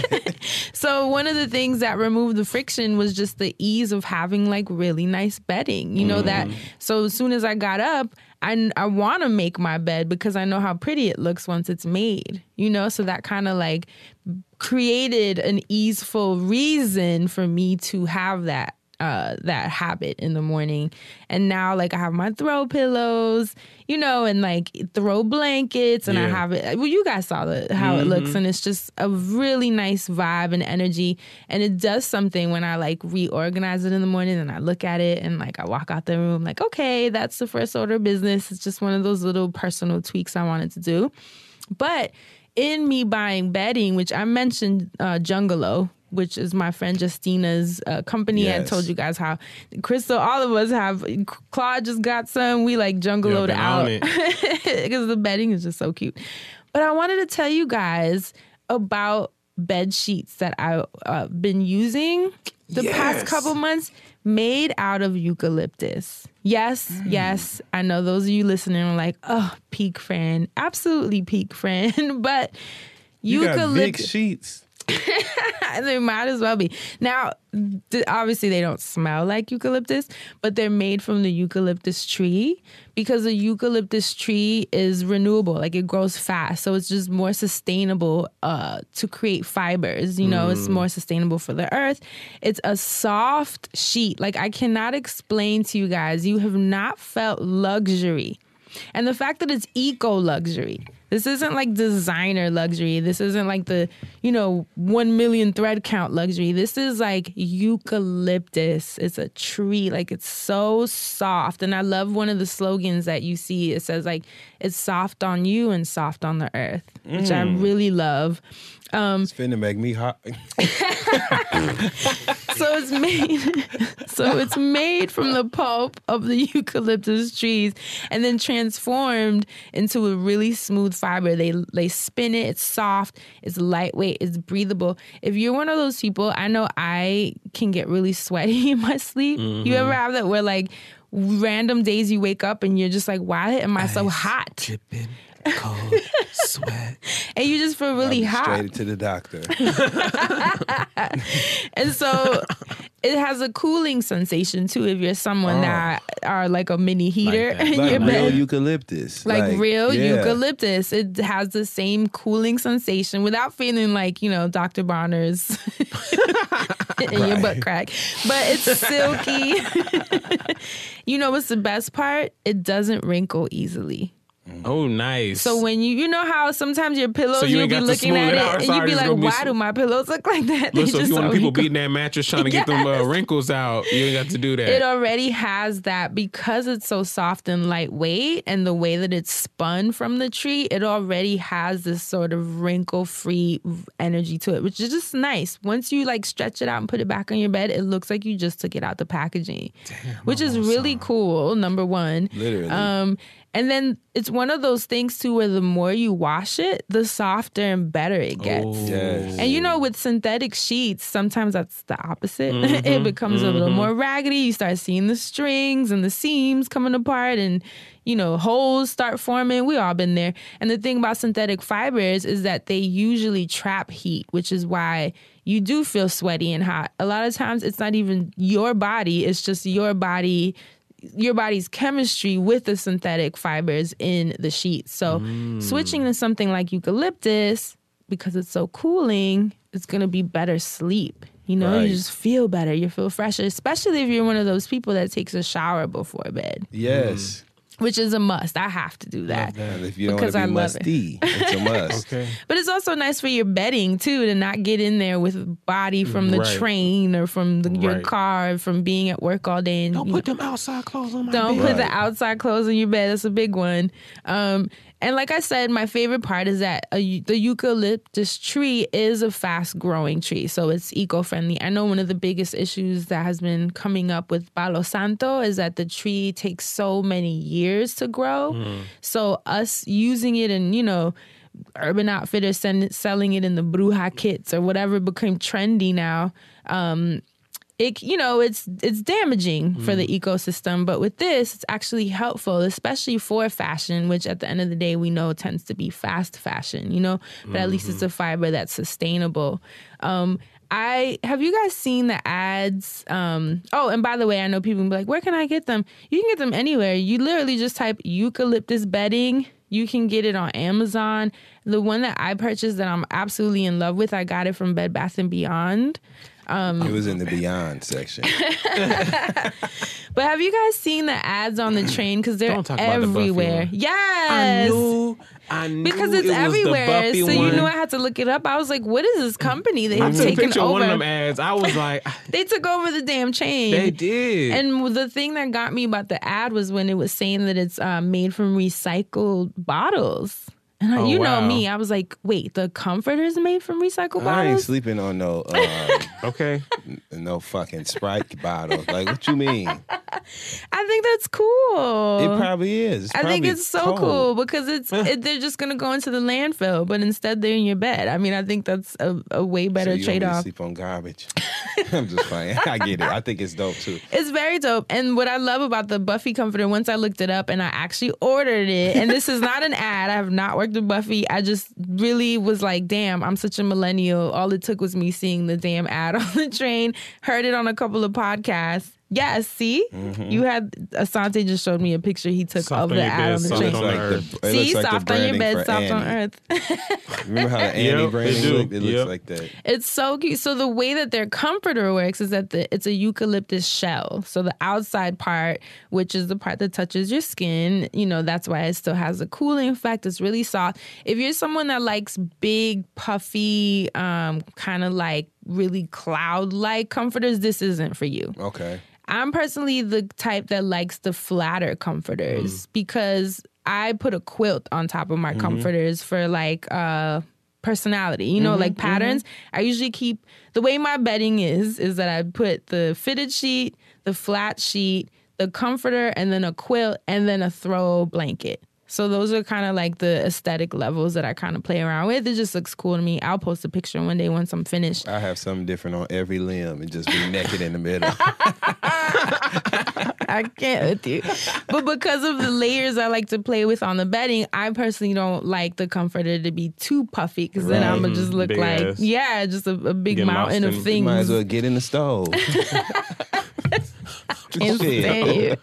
So one of the things that removed the friction was just the ease of having like really nice bedding. You know that. Mm. So as soon as I got up, I I want to make my bed because I know how pretty it looks once it's made. You know, so that kind of like created an easeful reason for me to have that uh, that habit in the morning. And now, like, I have my throw pillows, you know, and like throw blankets, and I have it. Well, you guys saw the, how it looks, and it's just a really nice vibe and energy. And it does something when I like reorganize it in the morning and I look at it and like I walk out the room, like, okay, that's the first order of business. It's just one of those little personal tweaks I wanted to do. But in me buying bedding, which I mentioned uh, Jungalow, which is my friend Justina's uh, company. I Yes. told you guys how Crystal, all of us have. Claude just got some. We like Jungaloed been out because the bedding is just so cute. But I wanted to tell you guys about bed sheets that I've uh, been using the past couple months made out of eucalyptus. Yes, yes. I know those of you listening are like, oh, peak friend. Absolutely peak friend. but You eucalyptus, sheets. they might as well be. Now, th- obviously, they don't smell like eucalyptus, but they're made from the eucalyptus tree because the eucalyptus tree is renewable. Like it grows fast, so it's just more sustainable uh, to create fibers. You know, it's more sustainable for the earth. It's a soft sheet. Like I cannot explain to you guys. You have not felt luxury. And the fact that it's eco luxury. This isn't like designer luxury. This isn't like the, you know, 1 million thread count luxury. This is like eucalyptus. It's a tree. Like it's so soft. And I love one of the slogans that you see. It says like it's soft on you and soft on the earth, which I really love. Um, It's finna make me hot. so it's made so it's made from the pulp of the eucalyptus trees and then transformed into a really smooth fiber. They they spin it. It's soft. It's lightweight. It's breathable. If you're one of those people i know i can get really sweaty in my sleep. You ever mm-hmm. have that where like random days you wake up and you're just like why am i so hot? Dripping, cold, sweat. and you just feel really hot Straight to the doctor. And so it has a cooling sensation too if you're someone oh. that are like a mini heater that. in like your real bed. eucalyptus. like, real yeah. eucalyptus. It has the same cooling sensation without feeling like, you know, Dr. Bronner's in your butt crack. But it's silky. you know what's the best part? It doesn't wrinkle easily. Oh, nice. So when you you know how sometimes your pillows So you you'll be looking at it out. and you'd be like, be why do my pillows look like that? They so if you want people beating that mattress trying to get them uh, wrinkles out, you ain't got to do that. It already has that because it's so soft and lightweight, and the way that it's spun from the tree, it already has this sort of wrinkle free energy to it, which is just nice. Once you like stretch it out and put it back on your bed, it looks like you just took it out the packaging, which is really cool. Number one. Literally. Um, and then it's one of those things too where the more you wash it, the softer and better it gets. Yes. And you know, with synthetic sheets, sometimes that's the opposite. Mm-hmm. it becomes a little more raggedy. You start seeing the strings and the seams coming apart, and you know, holes start forming. We all been there. And the thing about synthetic fibers is that they usually trap heat, which is why you do feel sweaty and hot. A lot of times, it's not even your body; it's just your body your body's chemistry with the synthetic fibers in the sheets. So mm. switching to something like eucalyptus because it's so cooling, it's gonna be better sleep. You know, Right. you just feel better. You feel fresher, especially if you're one of those people that takes a shower before bed, Yes. Mm. Which is a must. I have to do that. And if you don't Because want I to be love it. it's a must. okay. But it's also nice for your bedding too to not get in there with body from the Right. train or from the, your Right. car, from being at work all day. And Don't you put them outside clothes on my bed. Don't bed. put the outside clothes on your bed. That's a big one. Um, and like I said, my favorite part is that a, the eucalyptus tree is a fast growing tree, so it's eco friendly. I know one of the biggest issues that has been coming up with Palo Santo is that the tree takes so many years to grow. So us using it and you know. Urban Outfitters send, selling it in the Bruja kits or whatever became trendy now. Um, it you know it's it's damaging for the ecosystem but with this it's actually helpful especially for fashion which at the end of the day we know tends to be fast fashion you know but at least it's a fiber that's sustainable um I have you guys seen the ads? Um, oh, and by the way, I know people will be like, "Where can I get them?" You can get them anywhere. You literally just type eucalyptus bedding. You can get it on Amazon. The one that I purchased that I'm absolutely in love with, I got it from Bed Bath and Beyond. It was in the Beyond section. But have you guys seen the ads on the train? Because they're Don't talk about the Buffy everywhere. Yes. I knew, I knew because it's it was the everywhere. Buffy So you one. knew I had to look it up. I was like, what is this company they I have took taken picture over? one of them ads. I was like, they took over the damn chain. they did. And the thing that got me about the ad was when it was saying that it's uh, made from recycled bottles. And I, Oh, you know me, I was like, wait, the comforter is made from recycled bottles? I ain't sleeping on no um, okay. no fucking Sprite bottle. Like, what you mean? I think that's cool. It probably is. It's I think it's so cold. cool because it's it, they're just gonna go into the landfill, but instead they're in your bed. I mean, I think that's a, a way better you want me trade to off. Sleep on garbage. I'm just playing. I get it. I think it's dope too. It's very dope. And what I love about the Buffy comforter, once I looked it up and I actually ordered it, and this is not an ad. I have not worked Buffy. I just really was like, damn, I'm such a millennial. All it took was me seeing the damn ad on the train, heard it on a couple of podcasts. Yes, see, you had Assante just showed me a picture he took Soft of the your ad bed, on the train. like earth. the, it See, like soft on your bed, for soft on earth. Remember how the Annie Yep, they branding do. looked? It looks like that. It's so cute. So the way that their comforter works is that the, it's a eucalyptus shell. So the outside part, which is the part that touches your skin, you know, that's why it still has a cooling effect. It's really soft. If you're someone that likes big, puffy, um, kind of like really cloud-like comforters, this isn't for you. Okay. I'm personally the type that likes the flatter comforters mm. because I put a quilt on top of my mm-hmm. comforters for like uh personality, you know, mm-hmm. like patterns. Mm-hmm. I usually keep the way my bedding is is that I put the fitted sheet, the flat sheet, the comforter and then a quilt and then a throw blanket. So those are kind of like the aesthetic levels that I kind of play around with. It just looks cool to me. I'll post a picture one day once I'm finished. I have something different on every limb and just be naked in the middle. I can't with you. But because of the layers I like to play with on the bedding, I personally don't like the comforter to be too puffy because then I'm gonna just look Big like ass. yeah, just a, a big Get mountain of in- things. Might as well get in the stove. and Shit. stay.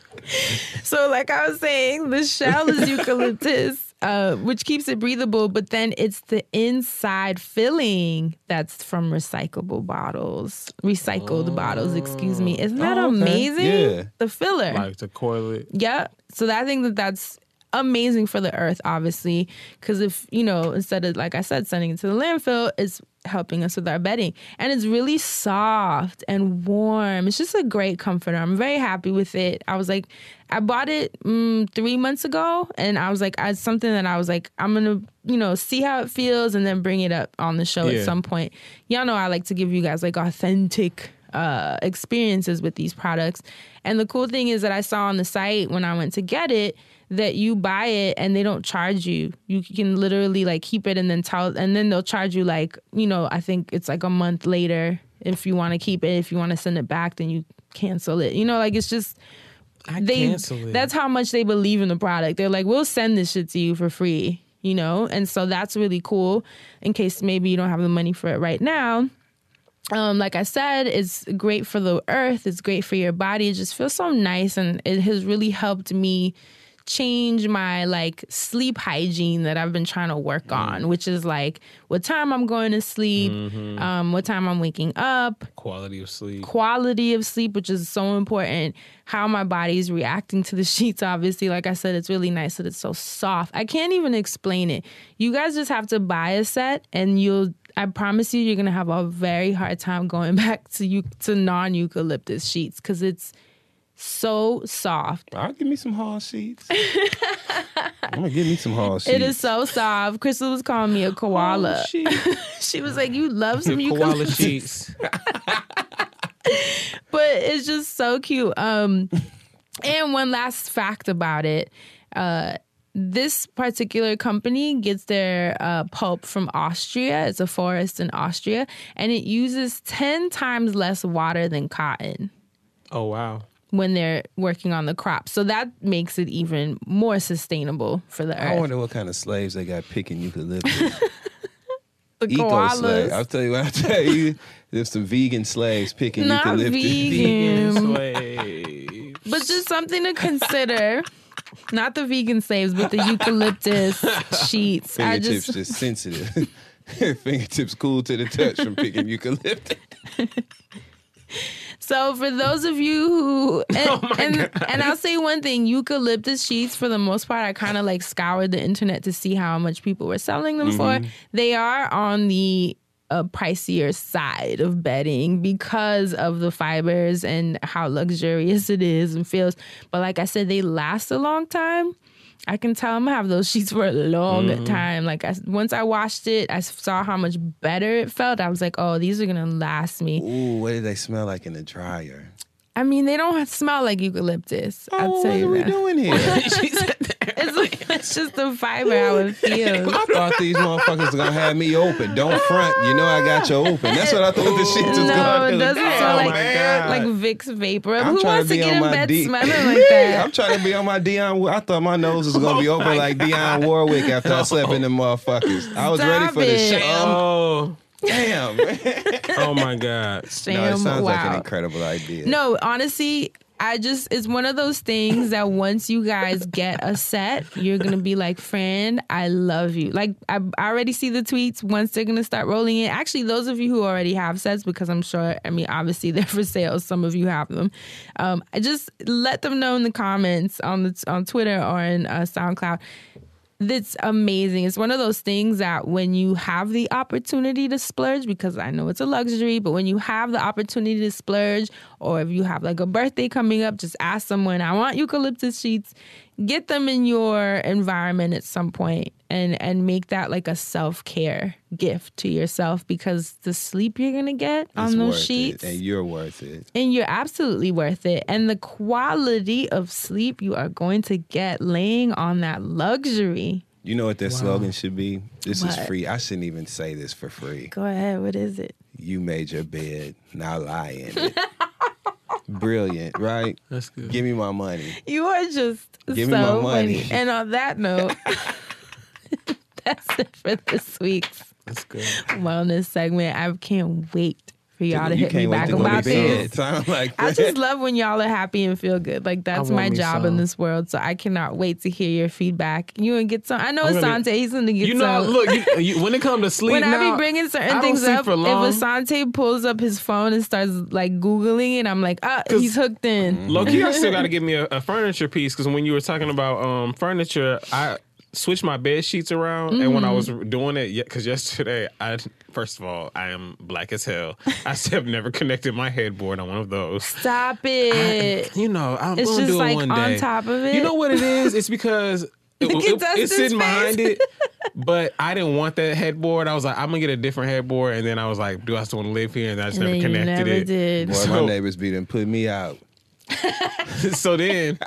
So, like I was saying, the shell is eucalyptus, uh, which keeps it breathable, but then it's the inside filling that's from recyclable bottles, recycled bottles. Excuse me. Isn't that Oh, okay. amazing? Yeah. The filler. like to coil it. Yeah. So I think that that's amazing for the earth, obviously, because if you know, instead of like I said, sending it to the landfill, it's helping us with our bedding, and it's really soft and warm. It's just a great comforter. I'm very happy with it. I was like, I bought it mm, three months ago, and I was like, I something that I was like, I'm gonna you know see how it feels, and then bring it up on the show Yeah. at some point. Y'all know I like to give you guys like authentic uh, experiences with these products. And the cool thing is that I saw on the site when I went to get it that you buy it and they don't charge you. You can literally like keep it and then tell, and then they'll charge you like, you know, I think it's like a month later if you want to keep it. If you want to send it back, then you cancel it. You know, like it's just. I They, cancel it. that's how much they believe in the product. They're like, we'll send this shit to you for free, you know? And so that's really cool in case maybe you don't have the money for it right now um, like I said, it's great for the earth. It's great for your body. It just feels so nice, and it has really helped me change my like sleep hygiene that I've been trying to work on, which is like what time I'm going to sleep, um, what time I'm waking up, Quality of sleep. quality of sleep, which is so important. How my body is reacting to the sheets. Obviously, like I said, it's really nice that it's so soft. I can't even explain it. You guys just have to buy a set, and you'll. I promise you, you're gonna have a very hard time going back to you to non eucalyptus sheets because it's so soft. I'll give me some hard sheets. I'm gonna give me some hard sheets. It is so soft. Crystal was calling me a koala. she was like, "You love some Koala eucalyptus." sheets. but it's just so cute. Um, and one last fact about it. Uh, this particular company gets their uh, pulp from Austria. It's a forest in Austria, and it uses 10 times less water than cotton Oh wow. When they're working on the crops. So that makes it even more sustainable for the earth. I wonder what kind of slaves they got picking eucalyptus. The Eco slaves. koalas. I'll tell you what. I'll tell you. There's some vegan slaves picking Not eucalyptus. vegan. Vegan slave. But just something to consider. Not the vegan slaves, but the eucalyptus sheets. I Fingertips just just sensitive. Fingertips cool to the touch from picking eucalyptus. So for those of you who and, Oh and, and I'll say one thing, eucalyptus sheets for the most part I kind of like scoured the internet to see how much people were selling them Mm-hmm. for. They are on the uh, pricier side of bedding because of the fibers and how luxurious it is and feels. But like I said, they last a long time. I can tell I'm gonna have those sheets for a long Mm-hmm. time. Like I, once I washed it, I saw how much better it felt. I was like, oh, these are gonna last me. Ooh, what do they smell like in the dryer? I mean, they don't smell like eucalyptus. I'll Oh, tell what you are we that. doing here? she said that. It's, it's just the fiber how it feels. I thought these motherfuckers were gonna have me open. Don't front. You know I got you open. That's what I thought the shit was No, gonna do. it doesn't Damn, smell like man. like Vicks vapor. I'm Who trying wants to, be get on in my bed D- smelling Yeah, like that? I'm trying to be on my Dionne. I thought my nose was gonna be Oh open like Dionne Warwick after I slept in the motherfuckers. I was ready Stop for the it. sham. Oh, Damn. oh my God. no, it Sham, sounds like an incredible idea. No, honestly, I just it's one of those things that once you guys get a set, you're gonna be like, friend, I love you. Like I, I already see the tweets once they're gonna start rolling in. Actually, those of you who already have sets, because I'm sure, I mean, obviously they're for sale. Some of you have them. Um, I just let them know in the comments on the on Twitter or in uh, SoundCloud. That's amazing. It's one of those things that when you have the opportunity to splurge, because I know it's a luxury, but when you have the opportunity to splurge, or if you have like a birthday coming up, just ask someone, I want eucalyptus sheets. Get them in your environment at some point and and make that like a self-care gift to yourself because the sleep you're gonna get It's on those sheets it, and you're worth it. and you're absolutely worth it. And the quality of sleep you are going to get laying on that luxury. You know what their slogan should be? This is free. I shouldn't even say this for free. Go ahead. What is it? You made your bed. Now lie in it. Brilliant, right? That's good. Give me my money. You are just Give me so my money. funny. And on that note, that's it for this week's That's good. wellness segment. I can't wait for y'all to hit me back to go to about bed. this. Sound like I just love when y'all are happy and feel good. Like that's my job some. in this world. So I cannot wait to hear your feedback. You and get some. I know I'm gonna- Assante. He's gonna get You know, some. look, you, you, when it comes to sleep when I be bringing certain things up, if Assante pulls up his phone and starts like googling and I'm like, ah, he's hooked in. Loki, I still got to give me a, a furniture piece because when you were talking about um, furniture, I switched my bed sheets around, and when I was Mm-hmm. doing it, yeah, because yesterday, I first of all, I am black as hell. I still have never connected my headboard on one of those. Stop it. You know, I'm It's gonna just do like it one on day. top of it. You know what it is? It's because. It, Look at it- it's sitting behind it, but I didn't want that headboard. I was like, I'm gonna get a different headboard, and then I was like, Do I still want to live here? And I just And never then you connected never it. did. Boy, So- my neighbors be done put me out. so then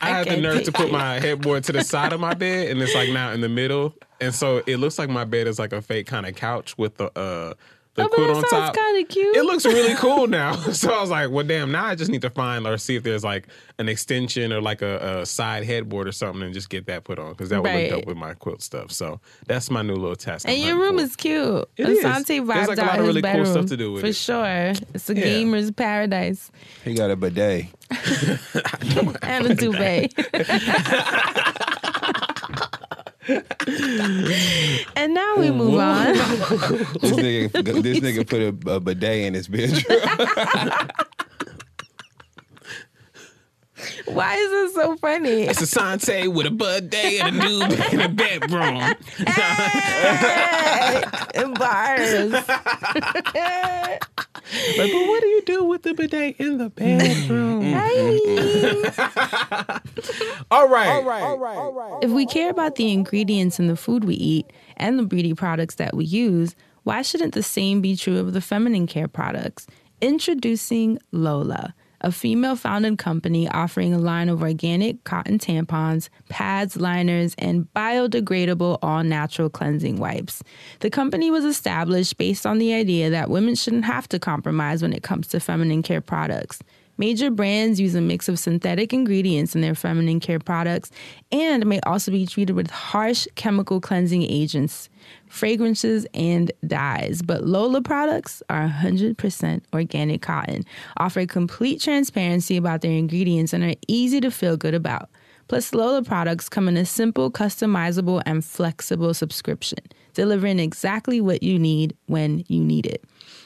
I, had the nerve to put it. my headboard to the side of my bed, and it's like now in the middle, and so it looks like my bed is like a fake kind of couch with the uh the Oh, quilt that on sounds top. kind of cute. It looks really cool now. So I was like, well, damn, now I just need to find or see if there's like an extension or like a, a side headboard or something and just get that put on because that would Right. look dope with my quilt stuff. So that's my new little task. I'm And your room for. is cute. It is. Assante There's, vibes like, a lot of his really cool stuff to do with for it. sure. It's a Yeah. gamer's paradise He got a bidet. and a duvet. and now we move on. This nigga, this nigga put a, a bidet in his bedroom. Why is this so funny? It's Assante with a bud day and a dude in a bedroom. Hey, bars. Like, but what do you do with the bidet in the bedroom? Mm-hmm. all right. All right. All right. If we care about the ingredients in the food we eat and the beauty products that we use, why shouldn't the same be true of the feminine care products? Introducing Lola, a female founded company offering a line of organic cotton tampons, pads, liners, and biodegradable all natural cleansing wipes. The company was established based on the idea that women shouldn't have to compromise when it comes to feminine care products. Major brands use a mix of synthetic ingredients in their feminine care products and may also be treated with harsh chemical cleansing agents, fragrances, and dyes. But Lola products are 100% organic cotton, offer complete transparency about their ingredients, and are easy to feel good about. Plus, Lola products come in a simple, customizable, and flexible subscription. delivering exactly what you need when you need it.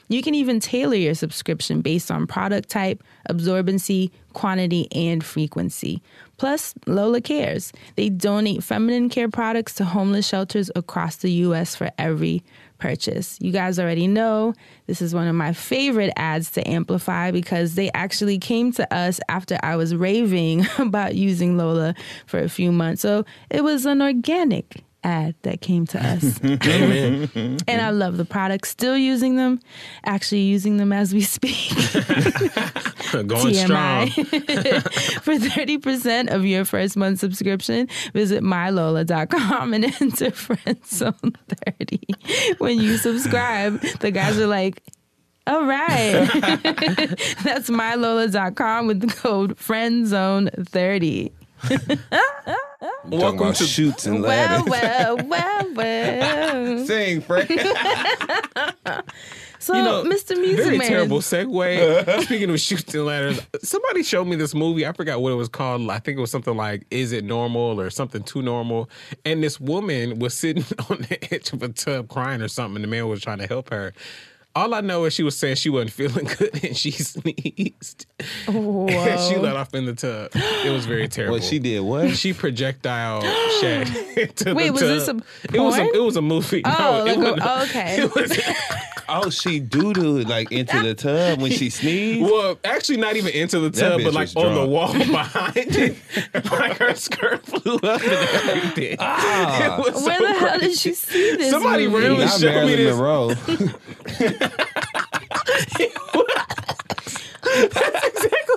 You can even tailor your subscription based on product type, absorbency, quantity, and frequency. Plus, Lola cares. They donate feminine care products to homeless shelters across the U.S. for every purchase. You guys already know this is one of my favorite ads to amplify because they actually came to us after I was raving about using Lola for a few months. So it was an organic ad that came to us. and I love the products. Still using them, actually using them as we speak. Going strong. For 30% of your first month subscription, visit mylola.com and enter friendzone30. When you subscribe, the guys are like, all right. That's mylola.com with the code friendzone30. Talking Welcome about to shoots and Well, ladders. well, well, well. Sing, Frank. So, You know, Mr. Music Very Man, terrible segue. Speaking of shooting ladders, somebody showed me this movie. I forgot what it was called. I think it was something like "Is It Normal" or something too normal. And this woman was sitting on the edge of a tub crying or something. And the man was trying to help her. All I know is she was saying she wasn't feeling good and she sneezed. And she let off in the tub. It was very terrible. What she did? What? She projectile shed into the T. Wait, the was this tub. a It was a porn? it was a movie. Oh, no, like it a- wasn't- oh, okay. It was, Oh, she doo doo like into the tub when she sneezed. Well, actually, not even into the That tub, bitch but like was on the drunk. wall behind it. like her skirt flew up and everything. Ah. It was Where so the hell did she see this? Somebody movie? really Not showed me Marilyn this. Monroe. That's exactly what it was.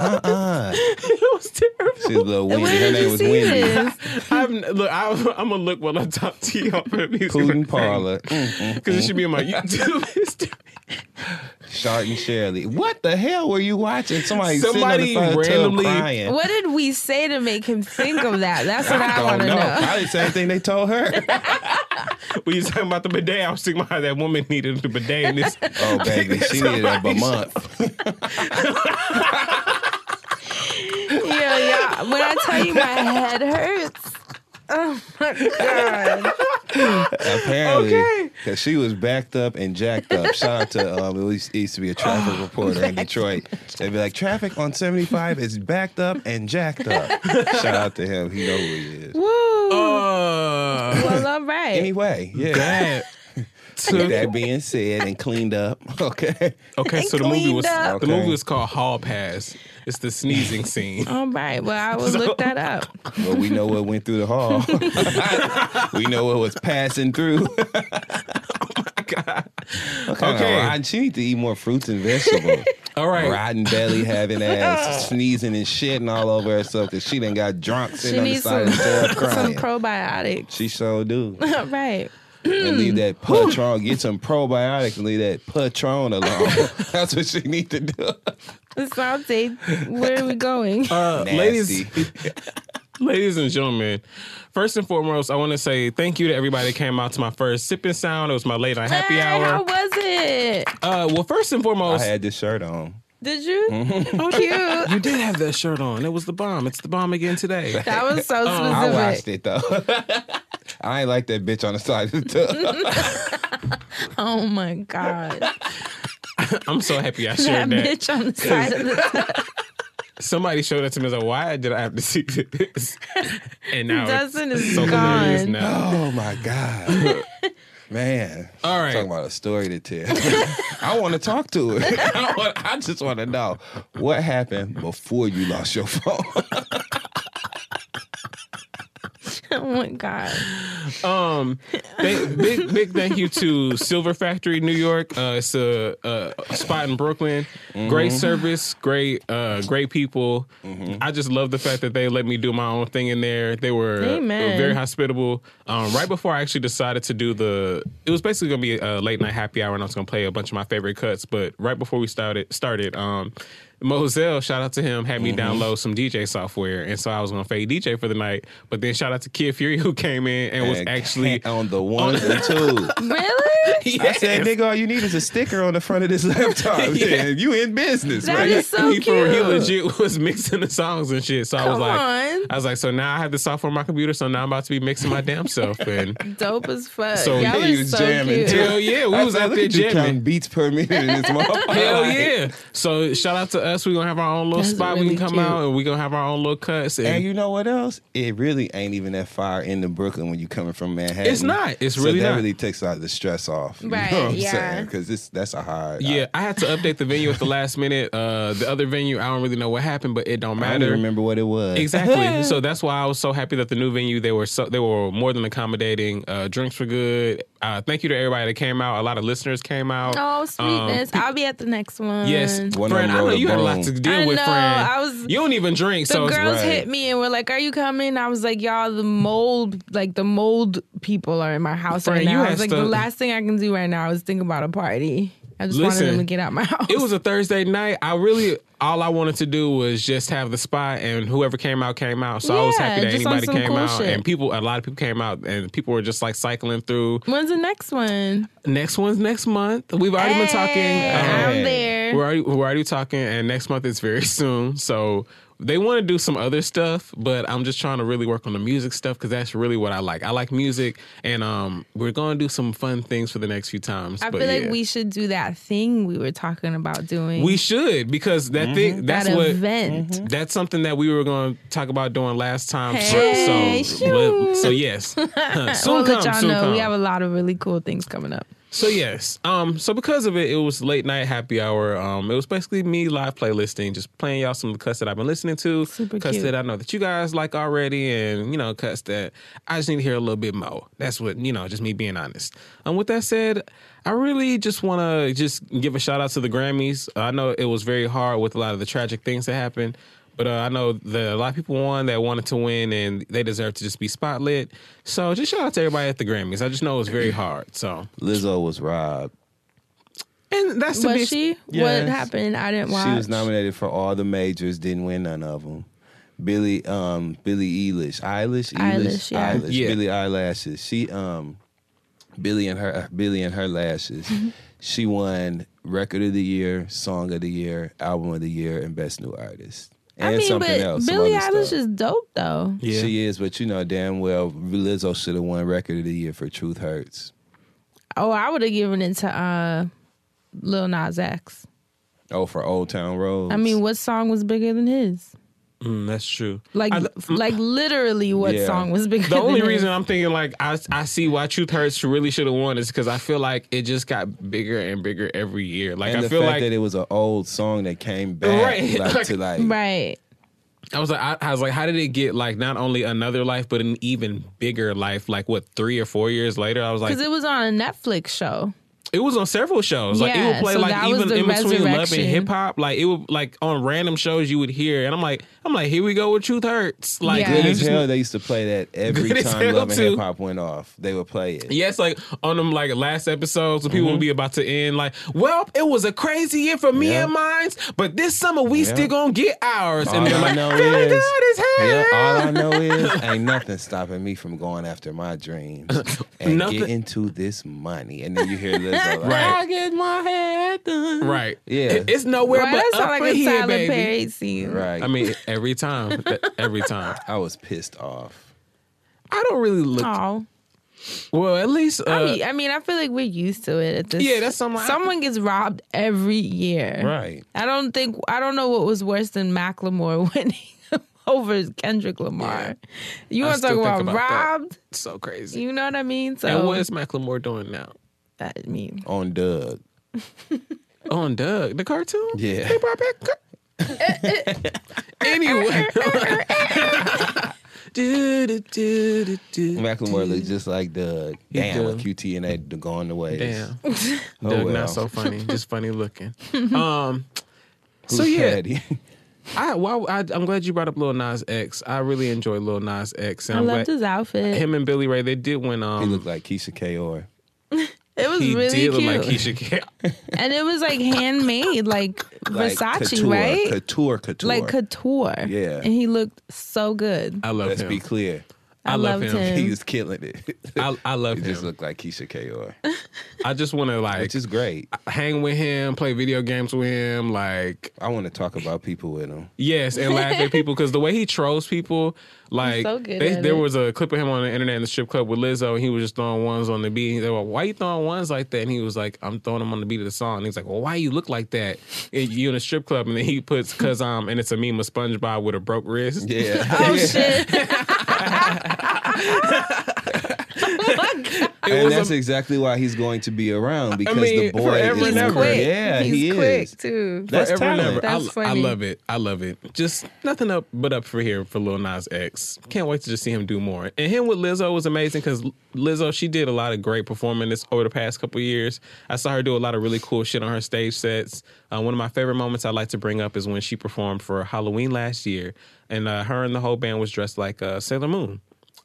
Uh-uh. It was terrible. She's a little windy. Where Her name was see Wendy. I'm, look, I, I'm gonna look while I talk to you on the music Putin Parlor. because it should be in my YouTube history. Shart and Shirley. What the hell were you watching? Somebody, Somebody sitting on the randomly- tub crying. What did we say to make him think of that? That's what I, I want to know. know. Probably the same thing they told her. When you talking about the bidet, I was thinking about how that woman needed the bidet in this. Oh, baby, she needed it a month. Yeah, yeah. When I tell you my head hurts. Oh my god. Apparently, Okay. because she was backed up and jacked up. Shout out to um, it used, used to be a traffic reporter in Detroit. They'd be like, "Traffic on 75 is backed up and jacked up." Shout out to him. He know who he is. Woo. Uh, well, all right. Anyway, yeah. that. With that being said and cleaned up, okay. Okay, And so the movie was cleaned up. the Okay. movie was called Hall Pass. It's the sneezing scene. all right. Well, I will look that up. Well, we know what went through the hall. we know what was passing through. Oh my God. Okay. okay. Rotten. She need to eat more fruits and vegetables. All right. Rotten belly, having ass, sneezing and shitting all over herself because she done got drunk She sitting on the needs side some, of the tub some probiotics. she so do. All right. And leave that Patron, get some probiotics and leave that Patron alone. That's what she need to do. Assante, where are we going? Uh, Nasty. ladies, ladies and gentlemen, first and foremost, I want to say thank you to everybody that came out to my first sipping sound. It was my late night happy Hey, How hour. was it? Uh, well, first and foremost, I had this shirt on. Did you? Mm-hmm. Oh, cute. you did have that shirt on. It was the bomb. It's the bomb again today. That was so specific. I watched it though. I ain't like that bitch on the side of the tub. Oh my god. I'm so happy I that shared that. bitch on the side of the tub. Somebody showed that to me. I was like, why did I have to see this? And now Dustin it's is so hilarious gone. now. Oh my god, man! All right. talking about a story to tell. I want to talk to it. I, want, I just want to know what happened before you lost your phone. Oh my god. Um, thank, big big thank you to Silver Factory New York. Uh, it's a, a spot in Brooklyn. Great service, great uh, great people. I just love the fact that they let me do my own thing in there. They were Amen. very hospitable. Um, right before I actually decided to do the, it was basically gonna be a late night happy hour, and I was gonna play a bunch of my favorite cuts. But right before we started started, um, Moselle, shout out to him, had me Mm-hmm. download some DJ software, and so I was gonna fade DJ for the night. But then shout out to Kid Fury who came in and was actually on the ones and twos. Really? I said, nigga, all you need is a sticker on the front of this laptop. Yeah. yeah. You in business, That right? is so he, for- he legit was mixing the songs and shit. So I was like, on. I was like, so now I have the software on my computer, so now I'm about to be mixing my damn self. And Dope as fuck. So Y'all he was so jamming, cute. too. hell yeah, we I was out there at you counting jamming. beats per minute in this. Hell yeah! So shout out to us. We're gonna have our own little That's spot. we can come cute. out and we're gonna have our own little cuts. And, And you know what else? It really ain't even that far into Brooklyn when you're coming from Manhattan. It's not. It's so really that not. really takes out the stress off. You Right, know what I'm yeah. saying? Because it's that's a hard. yeah, I had to update the venue at the last minute. Uh, the other venue, I don't really know what happened, but it don't I, I don't matter. remember what it was. Exactly. so that's why I was so happy that the new venue they were so they were more than accommodating. Uh, drinks were good. Uh, thank you to everybody that came out. A lot of listeners came out. Oh, sweetness. I'll be at the next one. Um, Yes, One friend. of I know you had a lot to deal I with, know, friend. I was- You don't even drink, The so it's- girls right. hit me and were like, "Are you coming?" I was like, "Y'all, the mold, like the mold people are in my house Friend, right you now." I was like, "The last thing I can do right now is think about a party." I just wanted Listen, them to get out my house. It was a Thursday night. I really all I wanted to do was just have the spot, and whoever came out came out. So I was happy that anybody came cool out, shit. and people. A lot of people came out, and people were just like cycling through. When's the next one? Next one's next month. We've already been talking. Hey, um, I'm there. We're already we're already talking, and next month is very soon. So they want to do some other stuff, but I'm just trying to really work on the music stuff because that's really what I like. I like music, and um, we're gonna do some fun things for the next few times. I but feel yeah. like we should do that thing we were talking about doing. We should because that thing that's that what event. that's something that we were going to talk about doing last time. Hey, so so, so yes, soon I come, let y'all soon know come. we have a lot of really cool things coming up. So yes, um, so because of it, it was late night happy hour. Um, it was basically me live playlisting, just playing y'all some of the cuts that I've been listening to, Super cuts cute. that I know that you guys like already, and you know cuts that I just need to hear a little bit more. That's what you know, just me being honest. Um, with that said, I really just want to just give a shout out to the Grammys. I know it was very hard with a lot of the tragic things that happened. But uh, I know that a lot of people won that wanted to win, and they deserve to just be spotlit. So just shout out to everybody at the Grammys. I just know it was very hard. So Lizzo was robbed. and that's to be Was ex- she? Yes. What happened? I didn't watch. She was nominated for all the majors, didn't win none of them. Billie, um, Billie Eilish, Eilish, Eilish, yeah. Eilish, Yeah. Billy Eyelashes. She, um, Billy and her, Billy and her lashes. she won record of the year, song of the year, album of the year, and best new artist. And I mean, something but else. Billie other Eilish stuff. is dope though. Yeah. She is, but you know damn well Lizzo should have won record of the year for Truth Hurts. Oh, I would have given it to uh, Lil Nas X. Oh, for Old Town Road. I mean, what song was bigger than his? Mm, that's true. Like, I- like literally, what Yeah. song was bigger? the only than reason his? I'm thinking like I I see why Truth Hurts really should have won is because I feel like it just got bigger and bigger every year. Like and I the feel fact like that it was an old song that came back Right. like, to like right? I was like I, I was like how did it get like not only another life but an even bigger life like what three or four years later I was like Because it was on a Netflix show. It was on several shows. Like it would Yeah, play so like that was even the in between love and hip hop. Like it would like on random shows you would hear, and I'm like, I'm like, here we go with Truth Hurts. Like Yeah. Good as hell, they used to play that every time hell, Love and. Hip Hop went off. They would play it. Yes, like on them like last episodes when people Mm-hmm. would be about to end, like, well, it was a crazy year for me Yeah. and mines, but this summer we Yeah. still gonna get ours. All and they're I like, know feeling is- good as hell. Yeah, all I know is ain't nothing stopping me from going after my dreams and Nothing. getting to this money. And then you hear Lizzo like, Right. I get my hair done. Right. Yeah. It- it's nowhere Right, but that sound up like for a here, Tyler baby. Perry scene. Right. I mean, every time, every time. I was pissed off. I don't really look. Oh, Well, at least. Uh, I mean, I mean, I feel like we're used to it. At this, Yeah, that's something I- Someone gets robbed every year. Right. I don't think I don't know what was worse than Macklemore winning over Kendrick Lamar. You I want to talk think about, about that. robbed? so crazy. You know what I mean? So and what is Macklemore doing now? I mean, On Doug. On Doug, the cartoon? Yeah. They brought back. Anyway. do, do, do, do, do, Macklemore do. looked just like Doug. He Damn, do. a QT and that going the ways. Damn. Oh, Doug well. not so funny, just funny looking. Um Who's so yeah, Patty? I, well, I I'm glad you brought up Lil Nas X. I really enjoy Lil Nas X. And I I'm loved glad his outfit. him and Billy Ray they did win he um looked like Keyshia Ka'oir. It was he really did look cute. like Keyshia Cole. and it was like handmade, like, Like Versace, couture, right? Couture, couture. Like couture. Yeah. And he looked so good. I love Let's him. be clear. I, I love him. him. He was killing it. I, I love he him. just looked like Keyshia Ka'oir, I just want to like which is great. hang with him, play video games with him, like I want to talk about people with him. yes, and laugh at people because the way he trolls people, like so good they, at there it. was a clip of him on the internet in the strip club with Lizzo, and he was just throwing ones on the beat. They were, "Why you throwing ones like that?" And he was like, "I'm throwing them on the beat of the song." And he's like, "Well, why you look like that? And you in a strip club?" And then he puts "cause um," and it's a meme of SpongeBob with a broke wrist. Yeah. Oh shit. It and was that's a- exactly why he's going to be around because mean, the boy is and He's ever. quick. Yeah, He's he quick is. too. That's Forever talent. ever. I, That's I funny. love it. I love it. Just nothing up but up for here for Lil Nas X. Can't wait to just see him do more. And him with Lizzo was amazing because Lizzo she did a lot of great performances over the past couple years. I saw her do a lot of really cool shit on her stage sets. Uh, one of my favorite moments I like to bring up is when she performed for Halloween last year, and uh, her and the whole band was dressed like uh, Sailor Moon.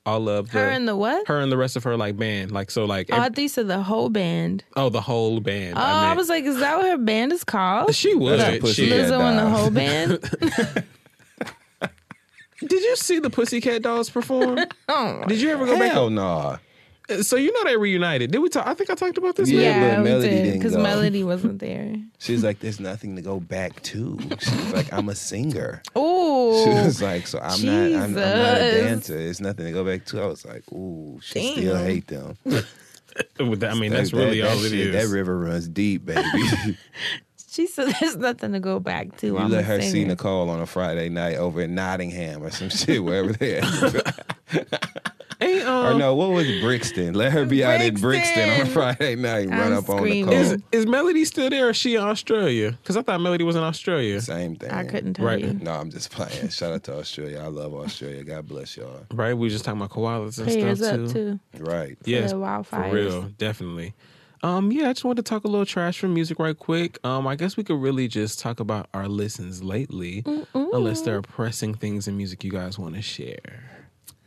All of the Her and the what? her and the rest of her like band like so like Oh, I ev- thought you said the whole band. oh the whole band. Oh, I, meant- was like, is that what her band is called? she would. That's the She- Lizzo and the whole band. Did you see the Pussycat Dolls perform? Oh, Did you ever go back? Hell no. So you know they reunited. Did we talk? I think I talked about this. Yeah, yeah, but Melody did didn't because. Melody wasn't there. She's like, "There's nothing to go back to." She was like, "I'm a singer." Oh, she was like, "So I'm not. I'm, I'm not a dancer. There's nothing to go back to." I was like, "Ooh, she still hate them." I mean, that's That- really that, all that it shit, is. That river runs deep, baby. she said there's nothing to go back to. I'm let a her see singer. Nicole on a Friday night over in Nottingham or some shit, wherever they at. Ain't, um, or no, what was Brixton? Let her be out in Brixton on a Friday night, run I'm up on the Nicole. Is, is Melody still there? or is she in Australia? Because I thought Melody was in Australia. Same thing. I couldn't tell Right. you. No, I'm just playing. Shout out to Australia. I love Australia. God bless y'all. Right? We were just talking about koalas and Prayers stuff up too. too. Right. Yes, the for wildfires. real, definitely. Um, yeah, I just wanted to talk a little trash from music right quick. Um, I guess we could really just talk about our listens lately, unless there are pressing things in music you guys want to share.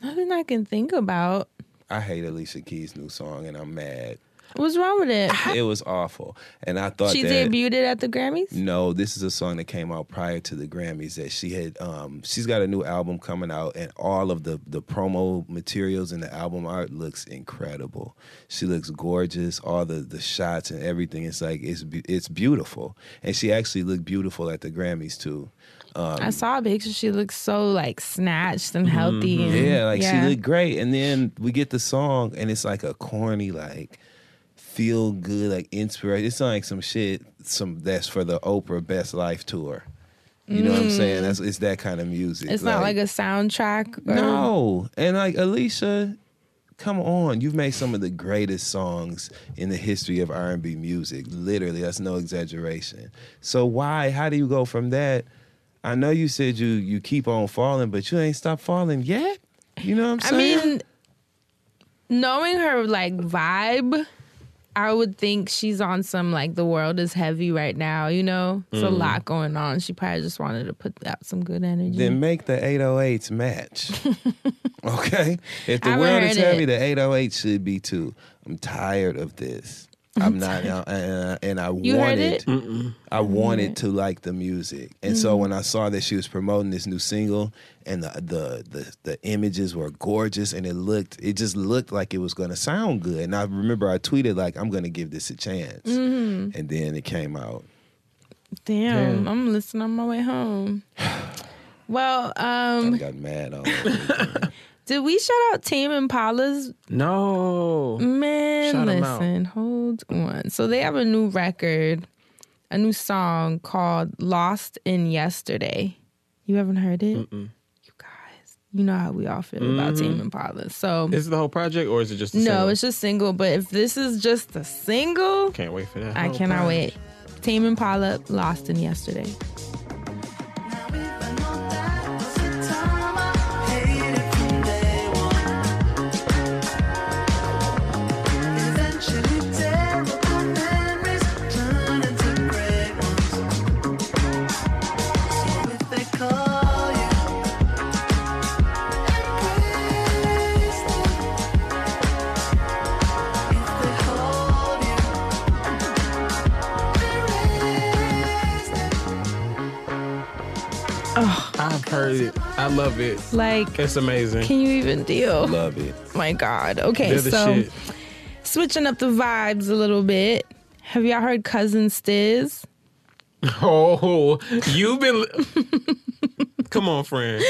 Nothing I can think about. I hate Alicia Keys' new song, and I'm mad. What's wrong with it? It was awful, and I thought She that. debuted it at the Grammys. No, this is a song that came out prior to the Grammys that she had um she's got a new album coming out and all of the the promo materials and the album art looks incredible. She looks gorgeous, all the the shots and everything it's like it's it's beautiful. And she actually looked beautiful at the Grammys too. I saw a picture. She looks so like snatched and healthy. And, Yeah, like she looked great. And then we get the song and it's like a corny like feel good like inspiration. It's like some shit some that's for the Oprah Best Life tour. You know what I'm saying? That's it's that kind of music. Mm. It's not like a soundtrack. Or, No. And like Alicia, come on. You've made some of the greatest songs in the history of R&B music. Literally, that's no exaggeration. So why how do you go from that? I know you said you you keep on falling, but you ain't stopped falling yet? You know what I'm saying? I mean, knowing her like vibe, I would think she's on some like the world is heavy right now. You know, it's Mm. a lot going on. She probably just wanted to put out some good energy. then make the 808s match. okay? If the I world is heavy, it. the 808 should be too. I'm tired of this. I'm not, and, and I You heard wanted, it? I wanted to like the music, and so Mm-hmm. when I saw that she was promoting this new single, and the the the, the images were gorgeous, and it looked, it just looked like it was going to sound good. And I remember I tweeted like, I'm going to give this a chance, Mm-hmm. and then it came out. Damn, I'm listening on my way home. Well, um, I got mad on it. Did we shout out Tame Impala's No. Man, Shout listen, hold on. So they have a new record, a new song called "Lost in Yesterday." You haven't heard it? You guys, you know how we all feel about mm-hmm. Tame Impala. So Is it the whole project or is it just a no, single? it's just single. But if this is just a single, Can't wait for that. I cannot project. wait. Tame Impala, "Lost in Yesterday." Heard it. I love it. Like, It's amazing. can you even deal? Love it. My God. Okay, They're so switching up the vibes a little bit. Have y'all heard Cousin Stizz? Oh, you've been. Come on, friend.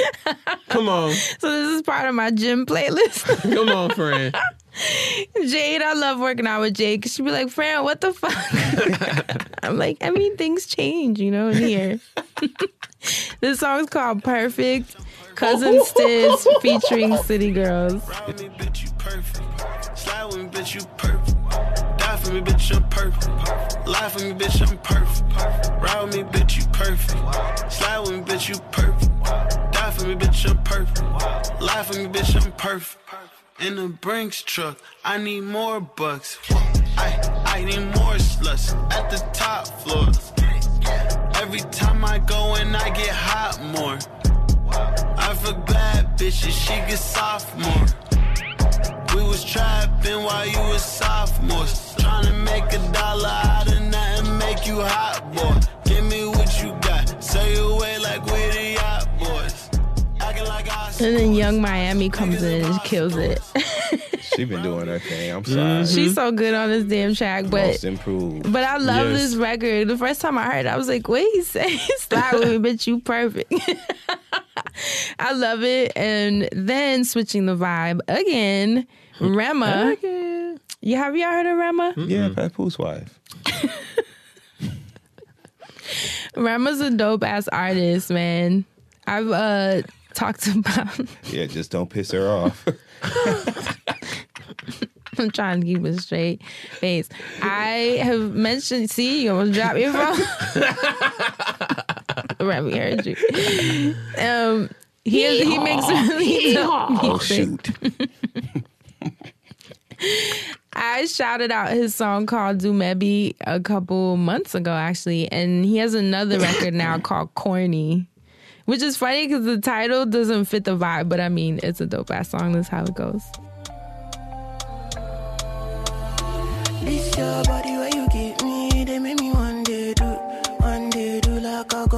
Come on. So this is part of my gym playlist. Come on, friend. Jade, I love working out with Jade because she'd be like, Fran, what the fuck? I'm like, I mean, things change, you know, in here. this song's called Perfect. Cousin Stizz featuring City Girls. Ride with me, bitch, you perfect. Slide with me, bitch, you perfect. Die for me, bitch, I'm perfect. Lie for me, bitch, I'm perfect. Ride with me, bitch, you perfect. Slide with me, bitch, you perfect. Die for me, bitch, I'm perfect. Lie for me, bitch, I'm perfect. In the Brinks truck, I need more bucks. I, I need more sluts at the top floor. Every time I go in, I get hot more. I fuck bad bitches, she get sophomore. We was trapping while you was sophomores. Tryna make a dollar out of nothing, make you hot, boy. Give me what you got, say away like we the yacht boys. Acting like I And then Yung Miami comes in and kills it. She been doing her thing. I'm sorry. Mm-hmm. She's so good on this damn track, but Most improved. but I love Yes. this record. The first time I heard it, I was like, wait, he said slide with me, bitch, you perfect. I love it. And then switching the vibe again, Rema. You have y'all heard of Rema? Yeah, Papoose's wife. Rema's a dope ass artist, man. I've uh talked about Yeah, just don't piss her off. I'm trying to keep a straight face. I have mentioned see you almost dropped your phone. Remy heard you. Um he he makes really dope Oh music. shoot. I shouted out his song called Dumebi a couple months ago, actually, and he has another record now called Corny, which is funny because the title doesn't fit the vibe, but I mean, it's a dope ass song. That's how it goes. This your body where you give me, they make me one day do, one day do like a go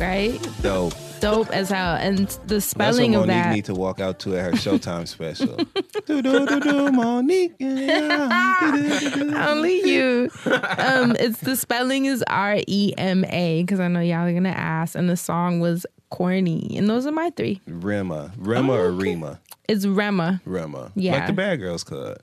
Right? Dope. Dope as hell. And the spelling That's what of Monique that. need to walk out to at her Showtime special. do do do do Monique. Only you. Um, it's the spelling is R E M A because I know y'all are gonna ask, and the song was corny, and those are my three. Rema. Rema or Rema? It's Rema. Rema. Yeah. Like the Bad Girls Club.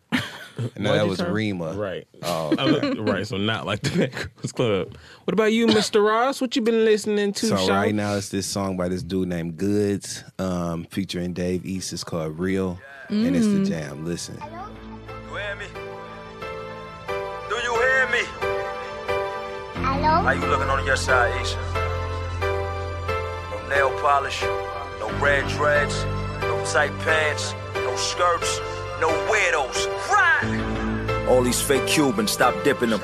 And that was say? Rema. Right. Oh, Uh, right. So not like the Backroom Club. What about you, Mr. Ross? What you been listening to? So Shaw? right now it's this song by this dude named Goods, um, featuring Dave East. It's called Real, and it's the jam. Listen. You hear me? Do you hear me? Hello? How you looking on your side, Isha? No nail polish, no red dreads, no tight pants, no skirts, no weirdos. Right! All these fake Cubans, stop dipping them.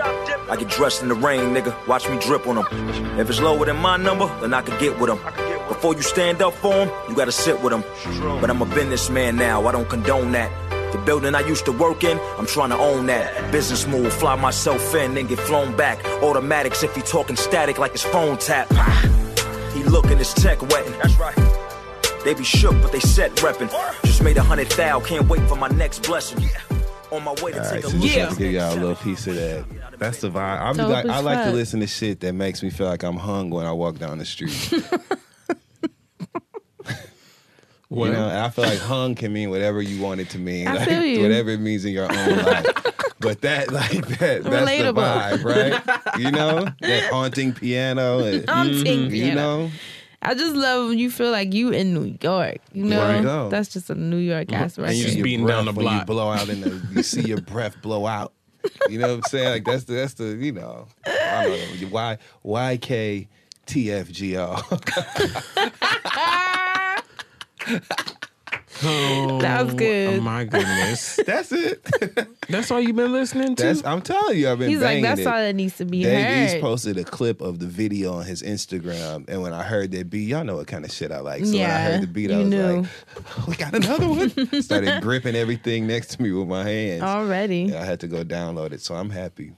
I get dressed in the rain, nigga. Watch me drip on them. If it's lower than my number, then I could get with them. Before you stand up for them, you gotta sit with them. But I'm a businessman now, I don't condone that. The building I used to work in, I'm trying to own that. Business move, fly myself in, then get flown back. Automatics if he talking static like his phone tap. He looking his tech wetting. That's right. They be shook, but they set reppin'. Just made a hundred thou, can't wait for my next blessing. On my way to All take right, a so look. Yeah. have to give y'all a little piece of that. That's the vibe. I'm Dope like, as I like to fuck. listen to shit that makes me feel like I'm hung when I walk down the street. What? You know, and I feel like hung can mean whatever you want it to mean. I like, feel you. Whatever it means in your own life. But that, like that, that's Relatable. the vibe, right? You know, that haunting piano. And, Haunting You piano. know, I just love when you feel like you in New York. You know, There you go. that's just a New York ass And you record. just your beating down the when block. You blow out in the, you see your breath blow out. You know what I'm saying? Like that's the that's the you know I don't know why Y K T F G O. Oh, That was good. Oh my goodness. That's it. That's all you've been listening to? That's I'm telling you, I've been. He's like, that's it. all that needs to be Dave heard. East posted a clip of the video on his Instagram, and when I heard that beat, y'all know what kind of shit I like. So when I Yeah, heard the beat, I was knew. like, "We got another one." Started gripping everything next to me with my hands. Already. Yeah, I had to go download it, so I'm happy.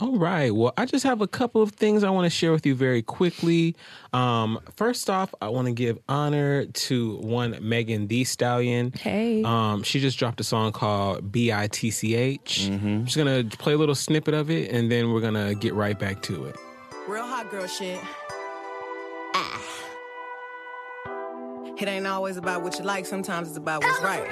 All right. Well, I just have a couple of things I want to share with you very quickly. Um, first off, I want to give honor to one Megan Thee Stallion. Hey. Um, she just dropped a song called B I T C H. Mm-hmm. I'm just gonna play a little snippet of it, and then we're gonna get right back to it. Real hot girl shit. Ah. It ain't always about what you like, sometimes it's about what's right.